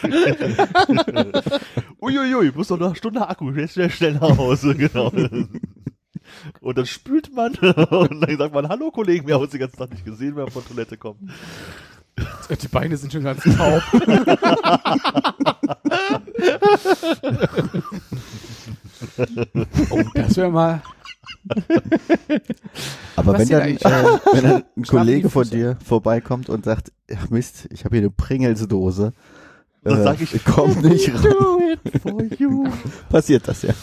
*laughs* Uiuiui, muss doch noch eine Stunde Akku, jetzt schnell, schnell nach Hause, genau. Und dann spült man *laughs* und dann sagt man, hallo Kollegen, wir haben uns den ganzen Tag nicht gesehen, wenn wir von Toilette kommen. Die Beine sind schon ganz taub. *laughs* oh, das wäre mal. *laughs* Aber wenn dann, äh, *laughs* wenn dann ein Kollege von dir vorbeikommt und sagt, ach Mist, ich habe hier eine Pringelsdose. Dann sag ich, komm nicht ran. do it for you. *laughs* Passiert das ja.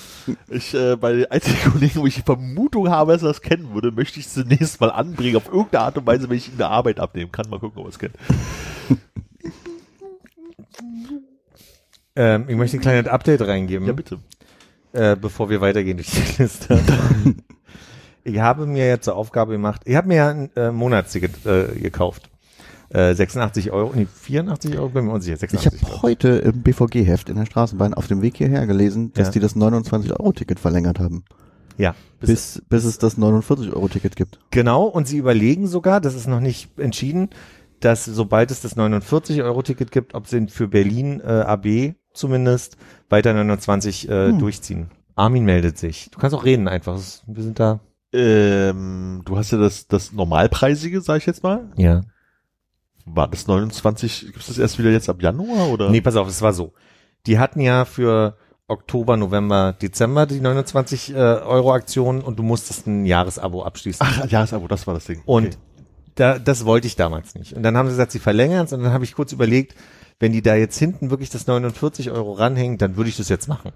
Ich, äh, bei den einzigen Kollegen, wo ich die Vermutung habe, dass er das kennen würde, möchte ich es zunächst mal anbringen, auf irgendeine Art und Weise, wenn ich ihn in der Arbeit abnehmen kann. Mal gucken, ob er es kennt. Ähm, ich möchte ein kleines Update reingeben. Ja, bitte. äh, bevor wir weitergehen durch die Liste. Ich habe mir jetzt zur Aufgabe gemacht, ich habe mir ja ein äh, Monatsticket äh, gekauft. Äh, 86 Euro, nee, 84 Euro, bin mir unsicher, Ich 86 habe heute im BVG-Heft in der Straßenbahn auf dem Weg hierher gelesen, dass Ja. die das 29-Euro-Ticket verlängert haben. Ja. Bis, bis es das 49-Euro-Ticket gibt. Genau, und sie überlegen sogar, das ist noch nicht entschieden, dass sobald es das 49-Euro-Ticket gibt, ob sie für Berlin äh, AB zumindest weiter 29 äh, Hm. durchziehen. Armin meldet sich. Du kannst auch reden einfach. Wir sind da. Ähm, du hast ja das, das Normalpreisige, sag ich jetzt mal. Ja. War das 29, gibt's das erst wieder jetzt ab Januar oder? Nee, pass auf, es war so. Die hatten ja für Oktober, November, Dezember die 29 äh, Euro Aktion und du musstest ein Jahresabo abschließen. Ach, Jahresabo, das war das Ding. Und Okay. da, das wollte ich damals nicht. Und dann haben sie gesagt, sie verlängern es und dann habe ich kurz überlegt, wenn die da jetzt hinten wirklich das 49 Euro ranhängen, dann würde ich das jetzt machen.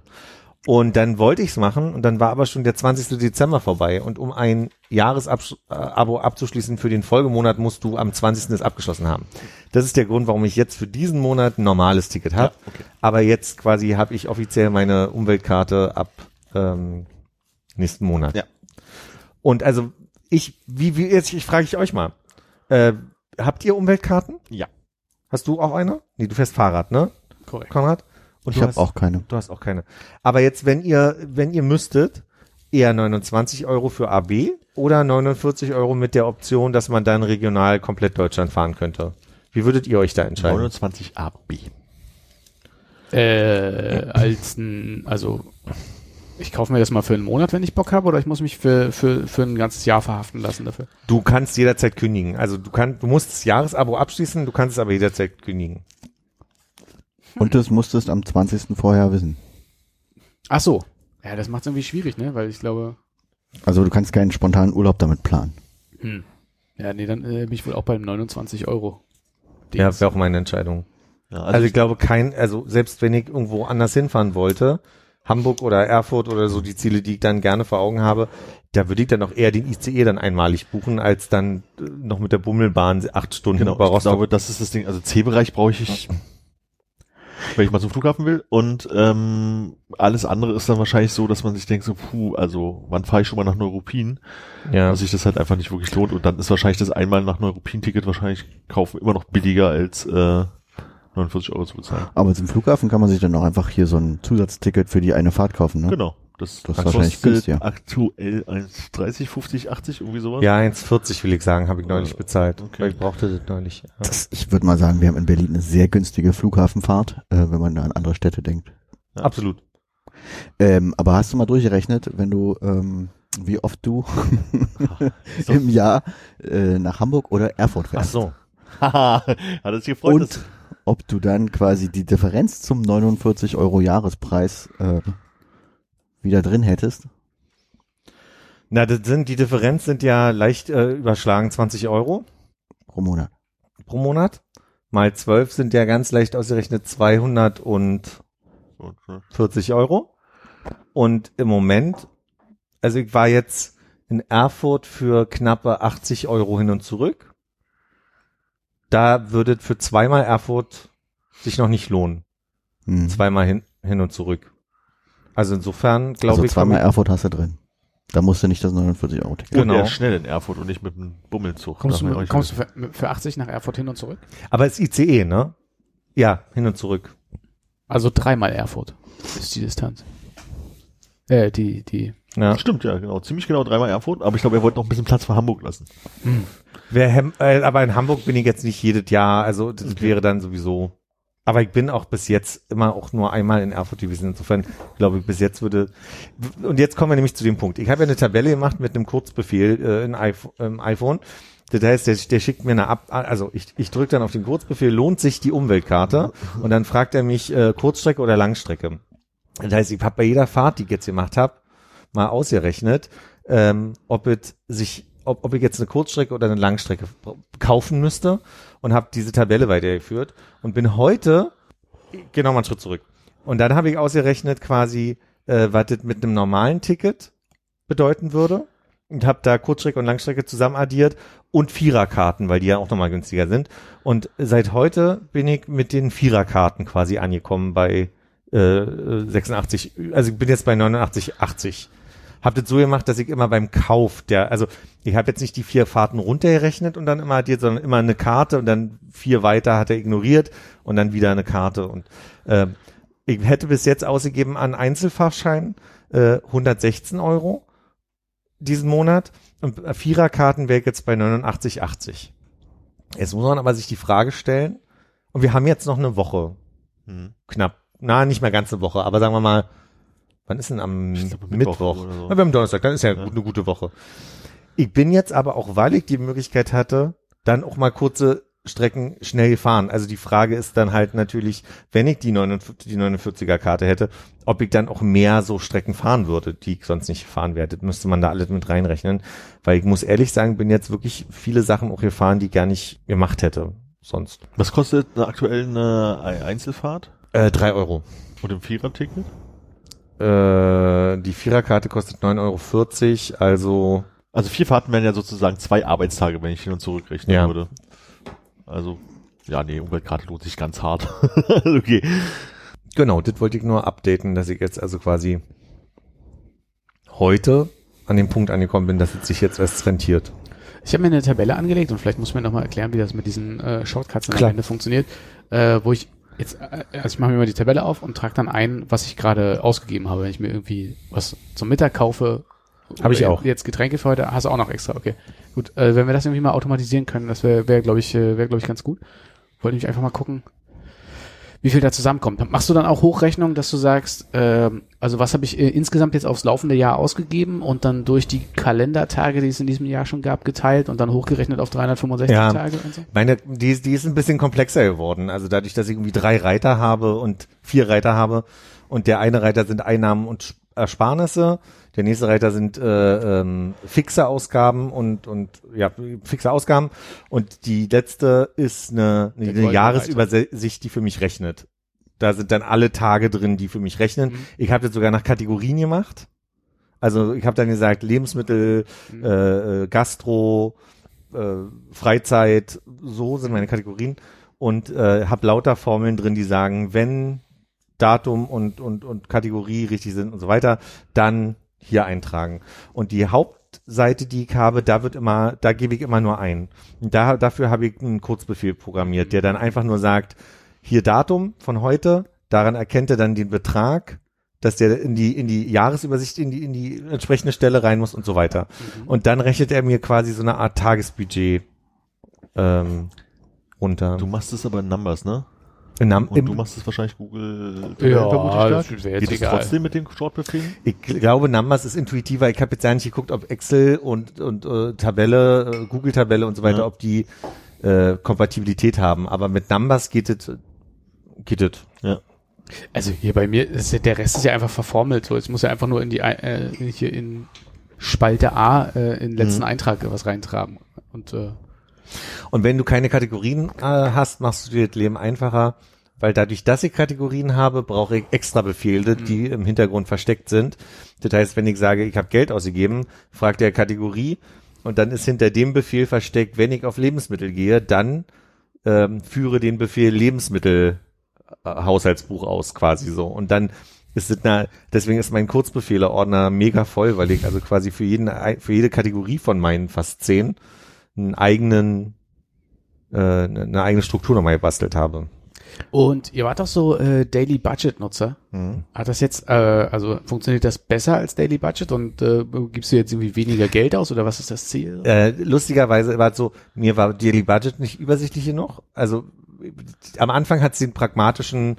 Und dann wollte ich es machen und dann war aber schon der 20. Dezember vorbei und um ein Jahresabo abzuschließen für den Folgemonat musst du am 20. es abgeschlossen haben. Das ist der Grund, warum ich jetzt für diesen Monat ein normales Ticket habe. Ja, okay. Aber jetzt quasi habe ich offiziell meine Umweltkarte ab ähm, nächsten Monat. Ja. Und also ich, wie, wie jetzt, ich frage ich euch mal, äh, habt ihr Umweltkarten? Ja. Hast du auch eine? Nee, du fährst Fahrrad, ne, Korrekt. Konrad? Und Ich du habe hast- auch keine. Du hast auch keine. Aber jetzt, wenn ihr, wenn ihr müsstet, eher 29 Euro für AB oder 49 Euro mit der Option, dass man dann regional komplett Deutschland fahren könnte. Wie würdet ihr euch da entscheiden? 29 AB. Äh, als ein, also ich kaufe mir das mal für einen Monat, wenn ich Bock habe, oder ich muss mich für, für, für ein ganzes Jahr verhaften lassen dafür. Du kannst jederzeit kündigen. Also du kannst, du musst das Jahresabo abschließen, du kannst es aber jederzeit kündigen. Und das musstest am 20. vorher wissen. Ach so. Ja, das macht es irgendwie schwierig, ne? Weil ich glaube, Also du kannst keinen spontanen Urlaub damit planen. hm. Ja, nee, dann äh, bin ich wohl auch beim 29 Euro. Ja, Dings. wäre auch meine Entscheidung. Ja, Also, ich glaube kein, also selbst wenn ich irgendwo anders hinfahren wollte, Hamburg oder Erfurt oder so die Ziele, die ich dann gerne vor Augen habe, da würde ich dann auch eher den ICE dann einmalig buchen, als dann äh, noch mit der Bummelbahn acht Stunden genau, über ich Rostock. glaube, das ist das Ding. Also C-Bereich brauche ich, wenn ich mal zum Flughafen will. Und ähm, alles andere ist dann wahrscheinlich so, dass man sich denkt so, puh, also wann fahre ich schon mal nach Neuruppin? ja. Dass sich das halt einfach nicht wirklich lohnt. Und dann ist wahrscheinlich das einmal nach Neuruppin-Ticket wahrscheinlich kaufen immer noch billiger als äh, 49 Euro zu bezahlen. Aber zum Flughafen kann man sich dann auch einfach hier so ein Zusatzticket für die eine Fahrt kaufen, ne? Genau. Das, Das ist wahrscheinlich kostet günstiger. aktuell 1,30, 50, 80, irgendwie sowas. ja, 1,40 will ich sagen, habe ich neulich Äh, bezahlt. okay. Weil ich brauchte das neulich. Ja. Das, ich würde mal sagen, wir haben in Berlin eine sehr günstige Flughafenfahrt, äh, wenn man da an andere Städte denkt. Ja. Absolut. Ähm, aber hast du mal durchgerechnet, wenn du, ähm, wie oft du *laughs* im Jahr äh, nach Hamburg oder Erfurt Ach fährst? so. Haha, *laughs* hat sich gefreut. Und dass- ob du dann quasi die Differenz zum 49 Euro Jahrespreis äh, wieder drin hättest? Na, das sind, die Differenz sind ja leicht äh, überschlagen 20 Euro pro Monat. pro Monat. Mal 12 sind ja ganz leicht ausgerechnet 240 Euro. Und im Moment, also ich war jetzt in Erfurt für knappe 80 Euro hin und zurück. Da würde für zweimal Erfurt sich noch nicht lohnen. Hm. Zweimal hin, hin und zurück. Also insofern glaube Also ich. zweimal Erfurt hast du drin. Da musst du nicht das 49 Euro Ticket. Genau. ist schnell in Erfurt und nicht mit einem Bummelzug. Kommst du, mit, kommst du für, für 80 nach Erfurt hin und zurück? Aber es ist ICE, ne? Ja, hin und zurück. Also dreimal Erfurt ist die Distanz. Äh, die, die Ja. Stimmt, ja, genau. Ziemlich genau dreimal Erfurt, aber ich glaube, er wollte noch ein bisschen Platz für Hamburg lassen. Wer Hem äh, aber in Hamburg bin ich jetzt nicht jedes Jahr, also das wäre dann sowieso. Aber ich bin auch bis jetzt immer auch nur einmal in Erfurt gewesen. Insofern glaube ich, bis jetzt würde. Und jetzt kommen wir nämlich zu dem Punkt. Ich habe ja eine Tabelle gemacht mit einem Kurzbefehl äh, in iPhone, ähm, iPhone. Das heißt, der, der schickt mir eine Ab, also ich, ich drücke dann auf den Kurzbefehl, lohnt sich die Umweltkarte? Und dann fragt er mich äh, Kurzstrecke oder Langstrecke. Das heißt, ich habe bei jeder Fahrt, die ich jetzt gemacht habe, mal ausgerechnet, ähm, ob es sich, ob, ob ich jetzt eine Kurzstrecke oder eine Langstrecke kaufen müsste und habe diese Tabelle weitergeführt und bin heute, genau mal einen Schritt zurück. Und dann habe ich ausgerechnet quasi, äh, was das mit einem normalen Ticket bedeuten würde und habe da Kurzstrecke und Langstrecke zusammen addiert und Viererkarten, weil die ja auch nochmal günstiger sind. Und seit heute bin ich mit den Viererkarten quasi angekommen bei äh, 86, also ich bin jetzt bei 89, 80. Hab das so gemacht, dass ich immer beim Kauf der, also ich habe jetzt nicht die vier Fahrten runtergerechnet und dann immer addiert, sondern immer eine Karte und dann vier weiter hat er ignoriert und dann wieder eine Karte. Und äh, ich hätte bis jetzt ausgegeben an Einzelfahrschein äh, 116 Euro diesen Monat und Viererkarten wäre ich jetzt bei 89,80. Jetzt muss man aber sich die Frage stellen, und wir haben jetzt noch eine Woche, Hm. knapp, na, nicht mehr ganz eine Woche, aber sagen wir mal, wann ist denn am glaube, Mittwoch? Mittwoch so. Na, wir haben Donnerstag, dann ist ja, Ja. eine gute Woche. Ich bin jetzt aber auch, weil ich die Möglichkeit hatte, dann auch mal kurze Strecken schnell gefahren. Also die Frage ist dann halt natürlich, wenn ich die 49, die 49er Karte hätte, ob ich dann auch mehr so Strecken fahren würde, die ich sonst nicht fahren werde. Das müsste man da alles mit reinrechnen. Weil ich muss ehrlich sagen, bin jetzt wirklich viele Sachen auch gefahren, die ich gar nicht gemacht hätte sonst. Was kostet eine aktuell eine Ei- Einzelfahrt? Äh, drei Euro. Und im Viererticket? Äh, die Viererkarte kostet 9,40 Euro, also Also vier Fahrten wären ja sozusagen zwei Arbeitstage, wenn ich hin und zurück rechnen Ja. würde. Also, ja, nee, Umweltkarte lohnt sich ganz hart. *laughs* okay. Genau, das wollte ich nur updaten, dass ich jetzt also quasi heute an dem Punkt angekommen bin, dass es sich jetzt erst rentiert. Ich habe mir eine Tabelle angelegt und vielleicht muss man noch mal erklären, wie das mit diesen äh, Shortcuts am. Ende funktioniert, äh, wo ich jetzt, äh, also ich mache mir mal die Tabelle auf und trage dann ein, was ich gerade ausgegeben habe. Wenn ich mir irgendwie was zum Mittag kaufe, Habe ich auch. Jetzt Getränke für heute, hast du auch noch extra, okay. Gut, äh, wenn wir das irgendwie mal automatisieren können, das wäre, wär, glaube ich, äh, wäre, glaube ich, ganz gut. Wollte ich einfach mal gucken, wie viel da zusammenkommt. Machst du dann auch Hochrechnung, dass du sagst, ähm, also was habe ich äh, insgesamt jetzt aufs laufende Jahr ausgegeben und dann durch die Kalendertage, die es in diesem Jahr schon gab, geteilt und dann hochgerechnet auf 365 Ja. Tage und so? Meine, die, ist- die ist ein bisschen komplexer geworden. Also dadurch, dass ich irgendwie drei Reiter habe und vier Reiter habe und der eine Reiter sind Einnahmen und Sp- Ersparnisse, der nächste Reiter sind äh, ähm, fixe Ausgaben und und ja fixe Ausgaben und die letzte ist eine, eine, eine Jahresübersicht, die für mich rechnet. Da sind dann alle Tage drin, die für mich rechnen. Mhm. Ich habe das sogar nach Kategorien gemacht. Also ich habe dann gesagt Lebensmittel, Mhm. äh, äh, Gastro, äh, Freizeit, so sind meine Kategorien und äh, habe lauter Formeln drin, die sagen, wenn Datum und, und, und Kategorie richtig sind und so weiter, dann hier eintragen. Und die Hauptseite, die ich habe, da wird immer, da gebe ich immer nur ein. Und da, dafür habe ich einen Kurzbefehl programmiert, der dann einfach nur sagt, hier Datum von heute, daran erkennt er dann den Betrag, dass der in die, in die Jahresübersicht, in die, in die entsprechende Stelle rein muss und so weiter. Und dann rechnet er mir quasi so eine Art Tagesbudget ähm, runter. Du machst es aber in Numbers, ne? In Nam- Und im, du machst es wahrscheinlich Google Ja, vermute das ich wäre stark. jetzt Geht es trotzdem mit den Shortbefehlen? ich glaube, Numbers ist intuitiver. Ich habe jetzt ja nicht geguckt, ob Excel und, und äh, Tabelle, äh, Google-Tabelle und so weiter, Ja. ob die äh, Kompatibilität haben. Aber mit Numbers geht es, geht es. Ja. Also hier bei mir, ist ja, der Rest ist ja einfach verformelt. So, ich muss ja einfach nur in die äh, hier in Spalte A äh, in den letzten Mhm. Eintrag was reintragen. Und äh, Und wenn du keine Kategorien äh, hast, machst du dir das Leben einfacher, weil dadurch, dass ich Kategorien habe, brauche ich extra Befehle, die im Hintergrund versteckt sind. Das heißt, wenn ich sage, ich habe Geld ausgegeben, fragt er Kategorie und dann ist hinter dem Befehl versteckt, wenn ich auf Lebensmittel gehe, dann ähm, führe den Befehl Lebensmittel äh, Haushaltsbuch aus quasi so und dann ist es na, deswegen ist mein Kurzbefehle-Ordner mega voll, weil ich also quasi für jeden für jede Kategorie von meinen fast zehn einen eigenen äh, eine eigene Struktur nochmal gebastelt habe. Und ihr wart doch so äh, Daily Budget Nutzer. Mhm. Hat das jetzt, äh, also funktioniert das besser als Daily Budget und äh, gibst du jetzt irgendwie weniger Geld aus oder was ist das Ziel? Äh, lustigerweise war es so, mir war Daily Budget nicht übersichtlich genug. Also am Anfang hat sie den pragmatischen,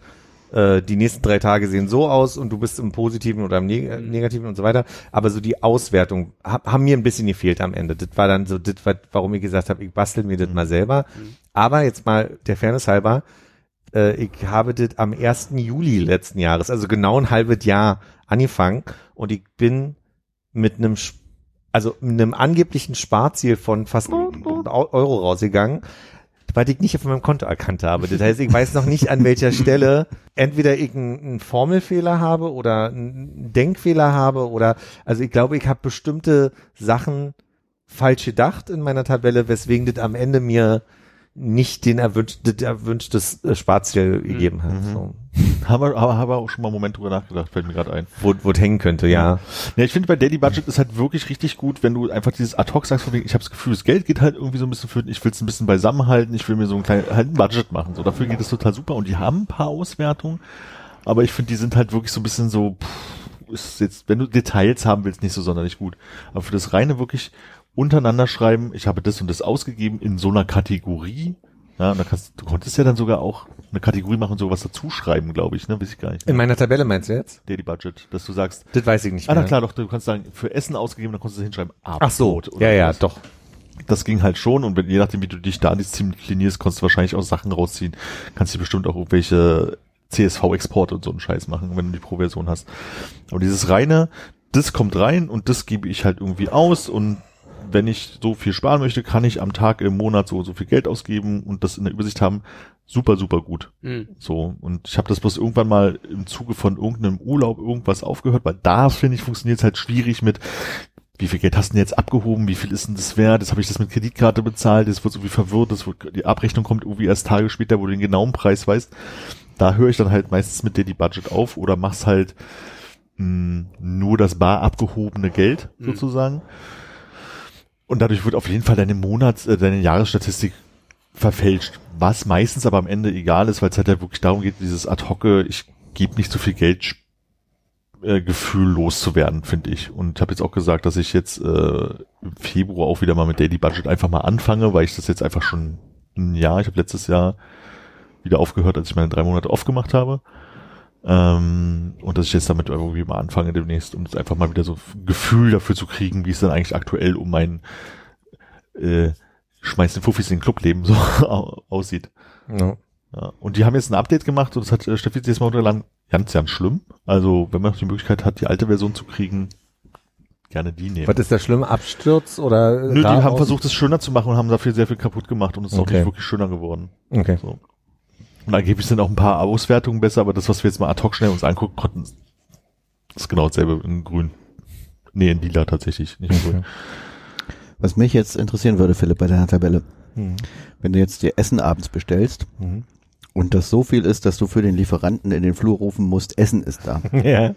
äh, die nächsten drei Tage sehen so aus und du bist im Positiven oder im Neg äh, Negativen und so weiter. Aber so die Auswertung ha haben mir ein bisschen gefehlt am Ende. Das war dann so, das war, warum ich gesagt habe, ich bastel mir das mal selber. Aber jetzt mal der Fairness halber, äh, ich habe das am 1. Juli letzten Jahres, also genau ein halbes Jahr angefangen und ich bin mit einem also mit einem angeblichen Sparziel von fast Euro rausgegangen, weil ich nicht auf meinem Konto erkannt habe. Das heißt, ich weiß noch nicht, an welcher Stelle entweder ich einen, Formelfehler habe oder einen Denkfehler habe oder also ich glaube, ich habe bestimmte Sachen falsch gedacht in meiner Tabelle, weswegen das am Ende mir nicht den erwünscht, erwünschtes äh, Sparziel gegeben hat. So. Haben wir, aber haben wir auch schon mal einen Moment drüber nachgedacht, fällt mir gerade ein. Wo, wo es hängen könnte, ja. Ja, ich finde bei Daily Budget ist halt wirklich richtig gut, wenn du einfach dieses ad hoc sagst, von wegen, ich habe das Gefühl, das Geld geht halt irgendwie so ein bisschen für, ich will es ein bisschen beisammenhalten, ich will mir so ein kleines halt ein Budget machen. So, dafür geht es total super und die haben ein paar Auswertungen, aber ich finde, die sind halt wirklich so ein bisschen so, pff, ist jetzt, wenn du Details haben willst, nicht so sonderlich gut. Aber für das reine wirklich untereinander schreiben, ich habe das und das ausgegeben in so einer Kategorie. Ja, und da kannst, du konntest ja dann sogar auch eine Kategorie machen und sowas dazu schreiben, glaube ich, ne, weiß ich gar nicht. In meiner Tabelle meinst du jetzt? Daily Budget, dass du sagst, Das weiß ich nicht Ah, mehr. na klar, doch, du kannst sagen, für Essen ausgegeben, dann konntest du hinschreiben, Ach so, Abendbrot oder ja, ja, sowas. doch. Das ging halt schon und wenn, je nachdem, wie du dich da disziplinierst, konntest du wahrscheinlich auch Sachen rausziehen. Kannst du bestimmt auch irgendwelche CSV-Exporte und so einen Scheiß machen, wenn du die Pro-Version hast. Aber dieses reine, das kommt rein und das gebe ich halt irgendwie aus und wenn ich so viel sparen möchte, kann ich am Tag im Monat so so viel Geld ausgeben und das in der Übersicht haben. Super, super gut. Mhm. So, und ich habe das bloß irgendwann mal im Zuge von irgendeinem Urlaub irgendwas aufgehört, weil da, finde ich, funktioniert es halt schwierig mit, wie viel Geld hast du denn jetzt abgehoben, wie viel ist denn das wert, jetzt habe ich das mit Kreditkarte bezahlt, das wird irgendwie verwirrt, das wird, die Abrechnung kommt irgendwie erst Tage später, wo du den genauen Preis weißt. Da höre ich dann halt meistens mit dir die Budget auf oder mach's halt mh, nur das bar abgehobene Geld Mhm. sozusagen. Und dadurch wird auf jeden Fall deine Monats-, äh, deine Jahresstatistik verfälscht. Was meistens aber am Ende egal ist, weil es halt ja wirklich darum geht, dieses ad hoc, ich gebe nicht so viel Geld äh, Gefühl loszuwerden, finde ich. Und habe jetzt auch gesagt, dass ich jetzt äh, im Februar auch wieder mal mit Daily Budget einfach mal anfange, weil ich das jetzt einfach schon ein Jahr, ich habe letztes Jahr wieder aufgehört, als ich meine drei Monate off gemacht habe. Ähm, und dass ich jetzt damit irgendwie mal anfange demnächst, um jetzt einfach mal wieder so ein Gefühl dafür zu kriegen, wie es dann eigentlich aktuell um mein äh, schmeiß den Fuffis in den Clubleben so *laughs* au- aussieht. Ja. Ja. Und die haben jetzt ein Update gemacht und das hat äh, Steffi jetzt mal runtergeladen. Ganz, ganz schlimm. Also, wenn man noch die Möglichkeit hat, die alte Version zu kriegen, gerne die nehmen. Was ist der schlimme Absturz oder? Nö, die haben versucht, es schöner zu machen und haben dafür sehr viel kaputt gemacht und es ist auch Okay. nicht wirklich schöner geworden. Okay. So. Und angeblich sind auch ein paar Auswertungen besser, aber das, was wir jetzt mal ad hoc schnell uns angucken konnten, ist genau dasselbe in grün. Nee, in lila tatsächlich, nicht in grün. Was mich jetzt interessieren würde, Philipp, bei deiner Tabelle, Mhm. wenn du jetzt dir Essen abends bestellst Mhm. und das so viel ist, dass du für den Lieferanten in den Flur rufen musst, Essen ist da. *laughs* Ja.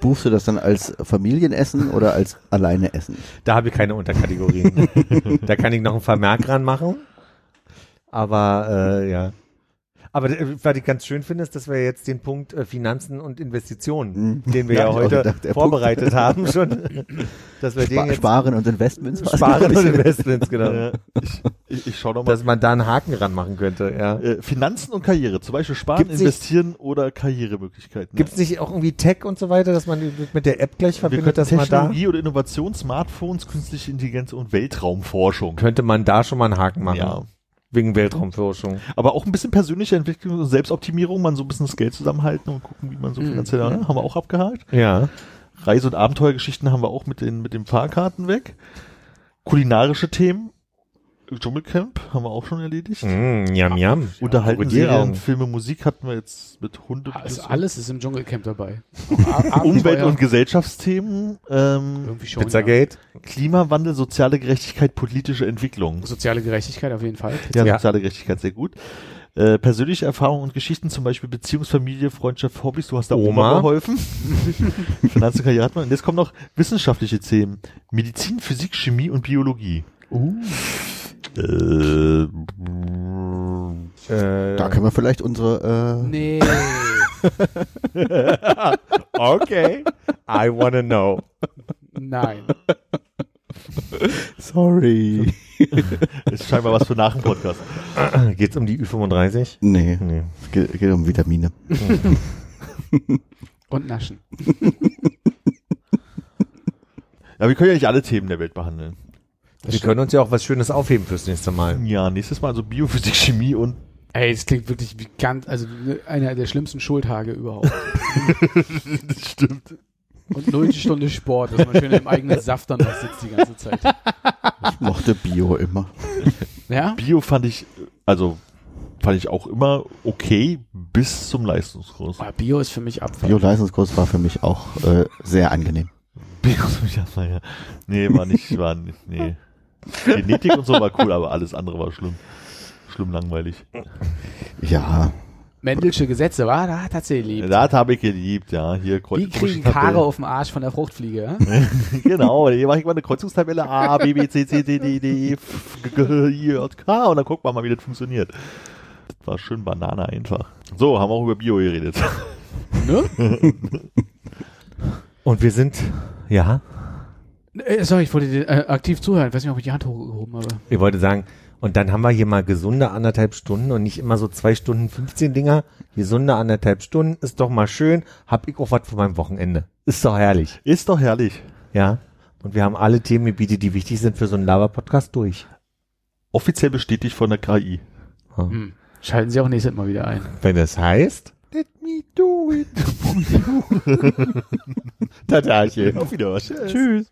Buchst du das dann als Familienessen oder als alleine Essen? Da habe ich keine Unterkategorien. *laughs* da kann ich noch einen Vermerk ranmachen. Aber äh, ja. Aber äh, was ich ganz schön finde, ist, dass wir jetzt den Punkt äh, Finanzen und Investitionen, Mhm. den wir Ja, ja, heute gedacht, vorbereitet haben, *laughs* schon, dass wir den Spa jetzt Sparen und Investments? sparen und *laughs* ich. Investments, genau. Äh, ich, ich, ich schau noch mal. Dass man da einen Haken ranmachen könnte, ja. Äh, Finanzen und Karriere, zum Beispiel sparen, Gibt's nicht- investieren oder Karrieremöglichkeiten. Gibt es nicht auch irgendwie Tech und so weiter, dass man mit der App gleich verbindet, dass man da Technologie oder Innovation, Smartphones, künstliche Intelligenz und Weltraumforschung. könnte man da schon mal einen Haken machen. Ja. Wegen Weltraumforschung. Aber auch ein bisschen persönliche Entwicklung und Selbstoptimierung, man so ein bisschen das Geld zusammenhalten und gucken, wie man so Mhm. finanziell, ne? haben wir auch abgehakt. Ja. Reise- und Abenteuergeschichten haben wir auch mit den, mit den Fahrkarten weg. Kulinarische Themen, Dschungelcamp haben wir auch schon erledigt. Mm, yam, yam. Unterhalten Krokodilaugen. Serien, Filme, Musik hatten wir jetzt mit Hunde. Also alles ist im Dschungelcamp dabei. *laughs* Umwelt- und Gesellschaftsthemen, ähm, irgendwie schon. Pizzagate. Klimawandel, soziale Gerechtigkeit, politische Entwicklung. Ja. Soziale Gerechtigkeit auf jeden Fall. Ja, Ja. soziale Gerechtigkeit sehr gut. Äh, persönliche Erfahrungen und Geschichten, zum Beispiel Beziehungsfamilie, Freundschaft, Hobbys. Du hast da Oma, Oma. geholfen. *laughs* Finanz und Karriere hat man. Und jetzt kommen noch wissenschaftliche Themen. Medizin, Physik, Chemie und Biologie. Uh. Äh, Äh, Da können wir vielleicht unsere, äh, Nee. *laughs* okay. I wanna know. Nein. sorry. *laughs* ist scheinbar was für nach dem Podcast. *laughs* Geht's um die Ü35? Nee, Nee. es geht, geht um Vitamine. Und Naschen. Ja, wir können ja nicht alle Themen der Welt behandeln. Wir können uns ja auch was Schönes aufheben fürs nächste Mal. Ja, nächstes Mal also Biophysik, Chemie und Ey, das klingt wirklich wie ganz, also einer der schlimmsten Schultage überhaupt. *laughs* das stimmt. Und null Stunde Sport, dass man schön im eigenen Saft dann noch sitzt die ganze Zeit. Ich mochte Bio immer. Ja? Bio fand ich, also fand ich auch immer okay bis zum Leistungskurs. Aber Bio ist für mich Abfall. Bio-Leistungskurs war für mich auch äh, sehr angenehm. Bio, ja, naja. Nee, war nicht, war nicht, nee. Genetik und so war cool, aber alles andere war schlimm. Schlimm langweilig. Ja, Mendelsche Gesetze, war da hat er sie geliebt. Das habe ich geliebt, ja. Hier Wie kriegen Haare auf dem Arsch von der Fruchtfliege? Ja? *laughs* Genau, hier mache ich mal eine Kreuzungstabelle A, B, B, C, C, D, D, D, E, F, G, G, I, J, K und dann gucken wir mal, wie das funktioniert. Das war schön Banane einfach. So, haben wir auch über Bio geredet. Ne? *laughs* Und wir sind, ja, Äh, sorry, ich wollte dir äh, aktiv zuhören. Ich weiß nicht, ob ich die Hand hochgehoben habe. ich wollte sagen, und dann haben wir hier mal gesunde anderthalb Stunden und nicht immer so zwei Stunden 15 Dinger. Gesunde anderthalb Stunden ist doch mal schön. Hab ich auch was von meinem Wochenende. Ist doch herrlich. Ist doch herrlich. Ja. Und wir haben alle Themengebiete, die wichtig sind für so einen Lava-Podcast durch. Offiziell bestätigt von der KI. Hm. Schalten Sie auch nächstes Mal wieder ein. Wenn das heißt, Let me do it. *laughs* Tatarchen. Auf Wiedersehen. Tschüss.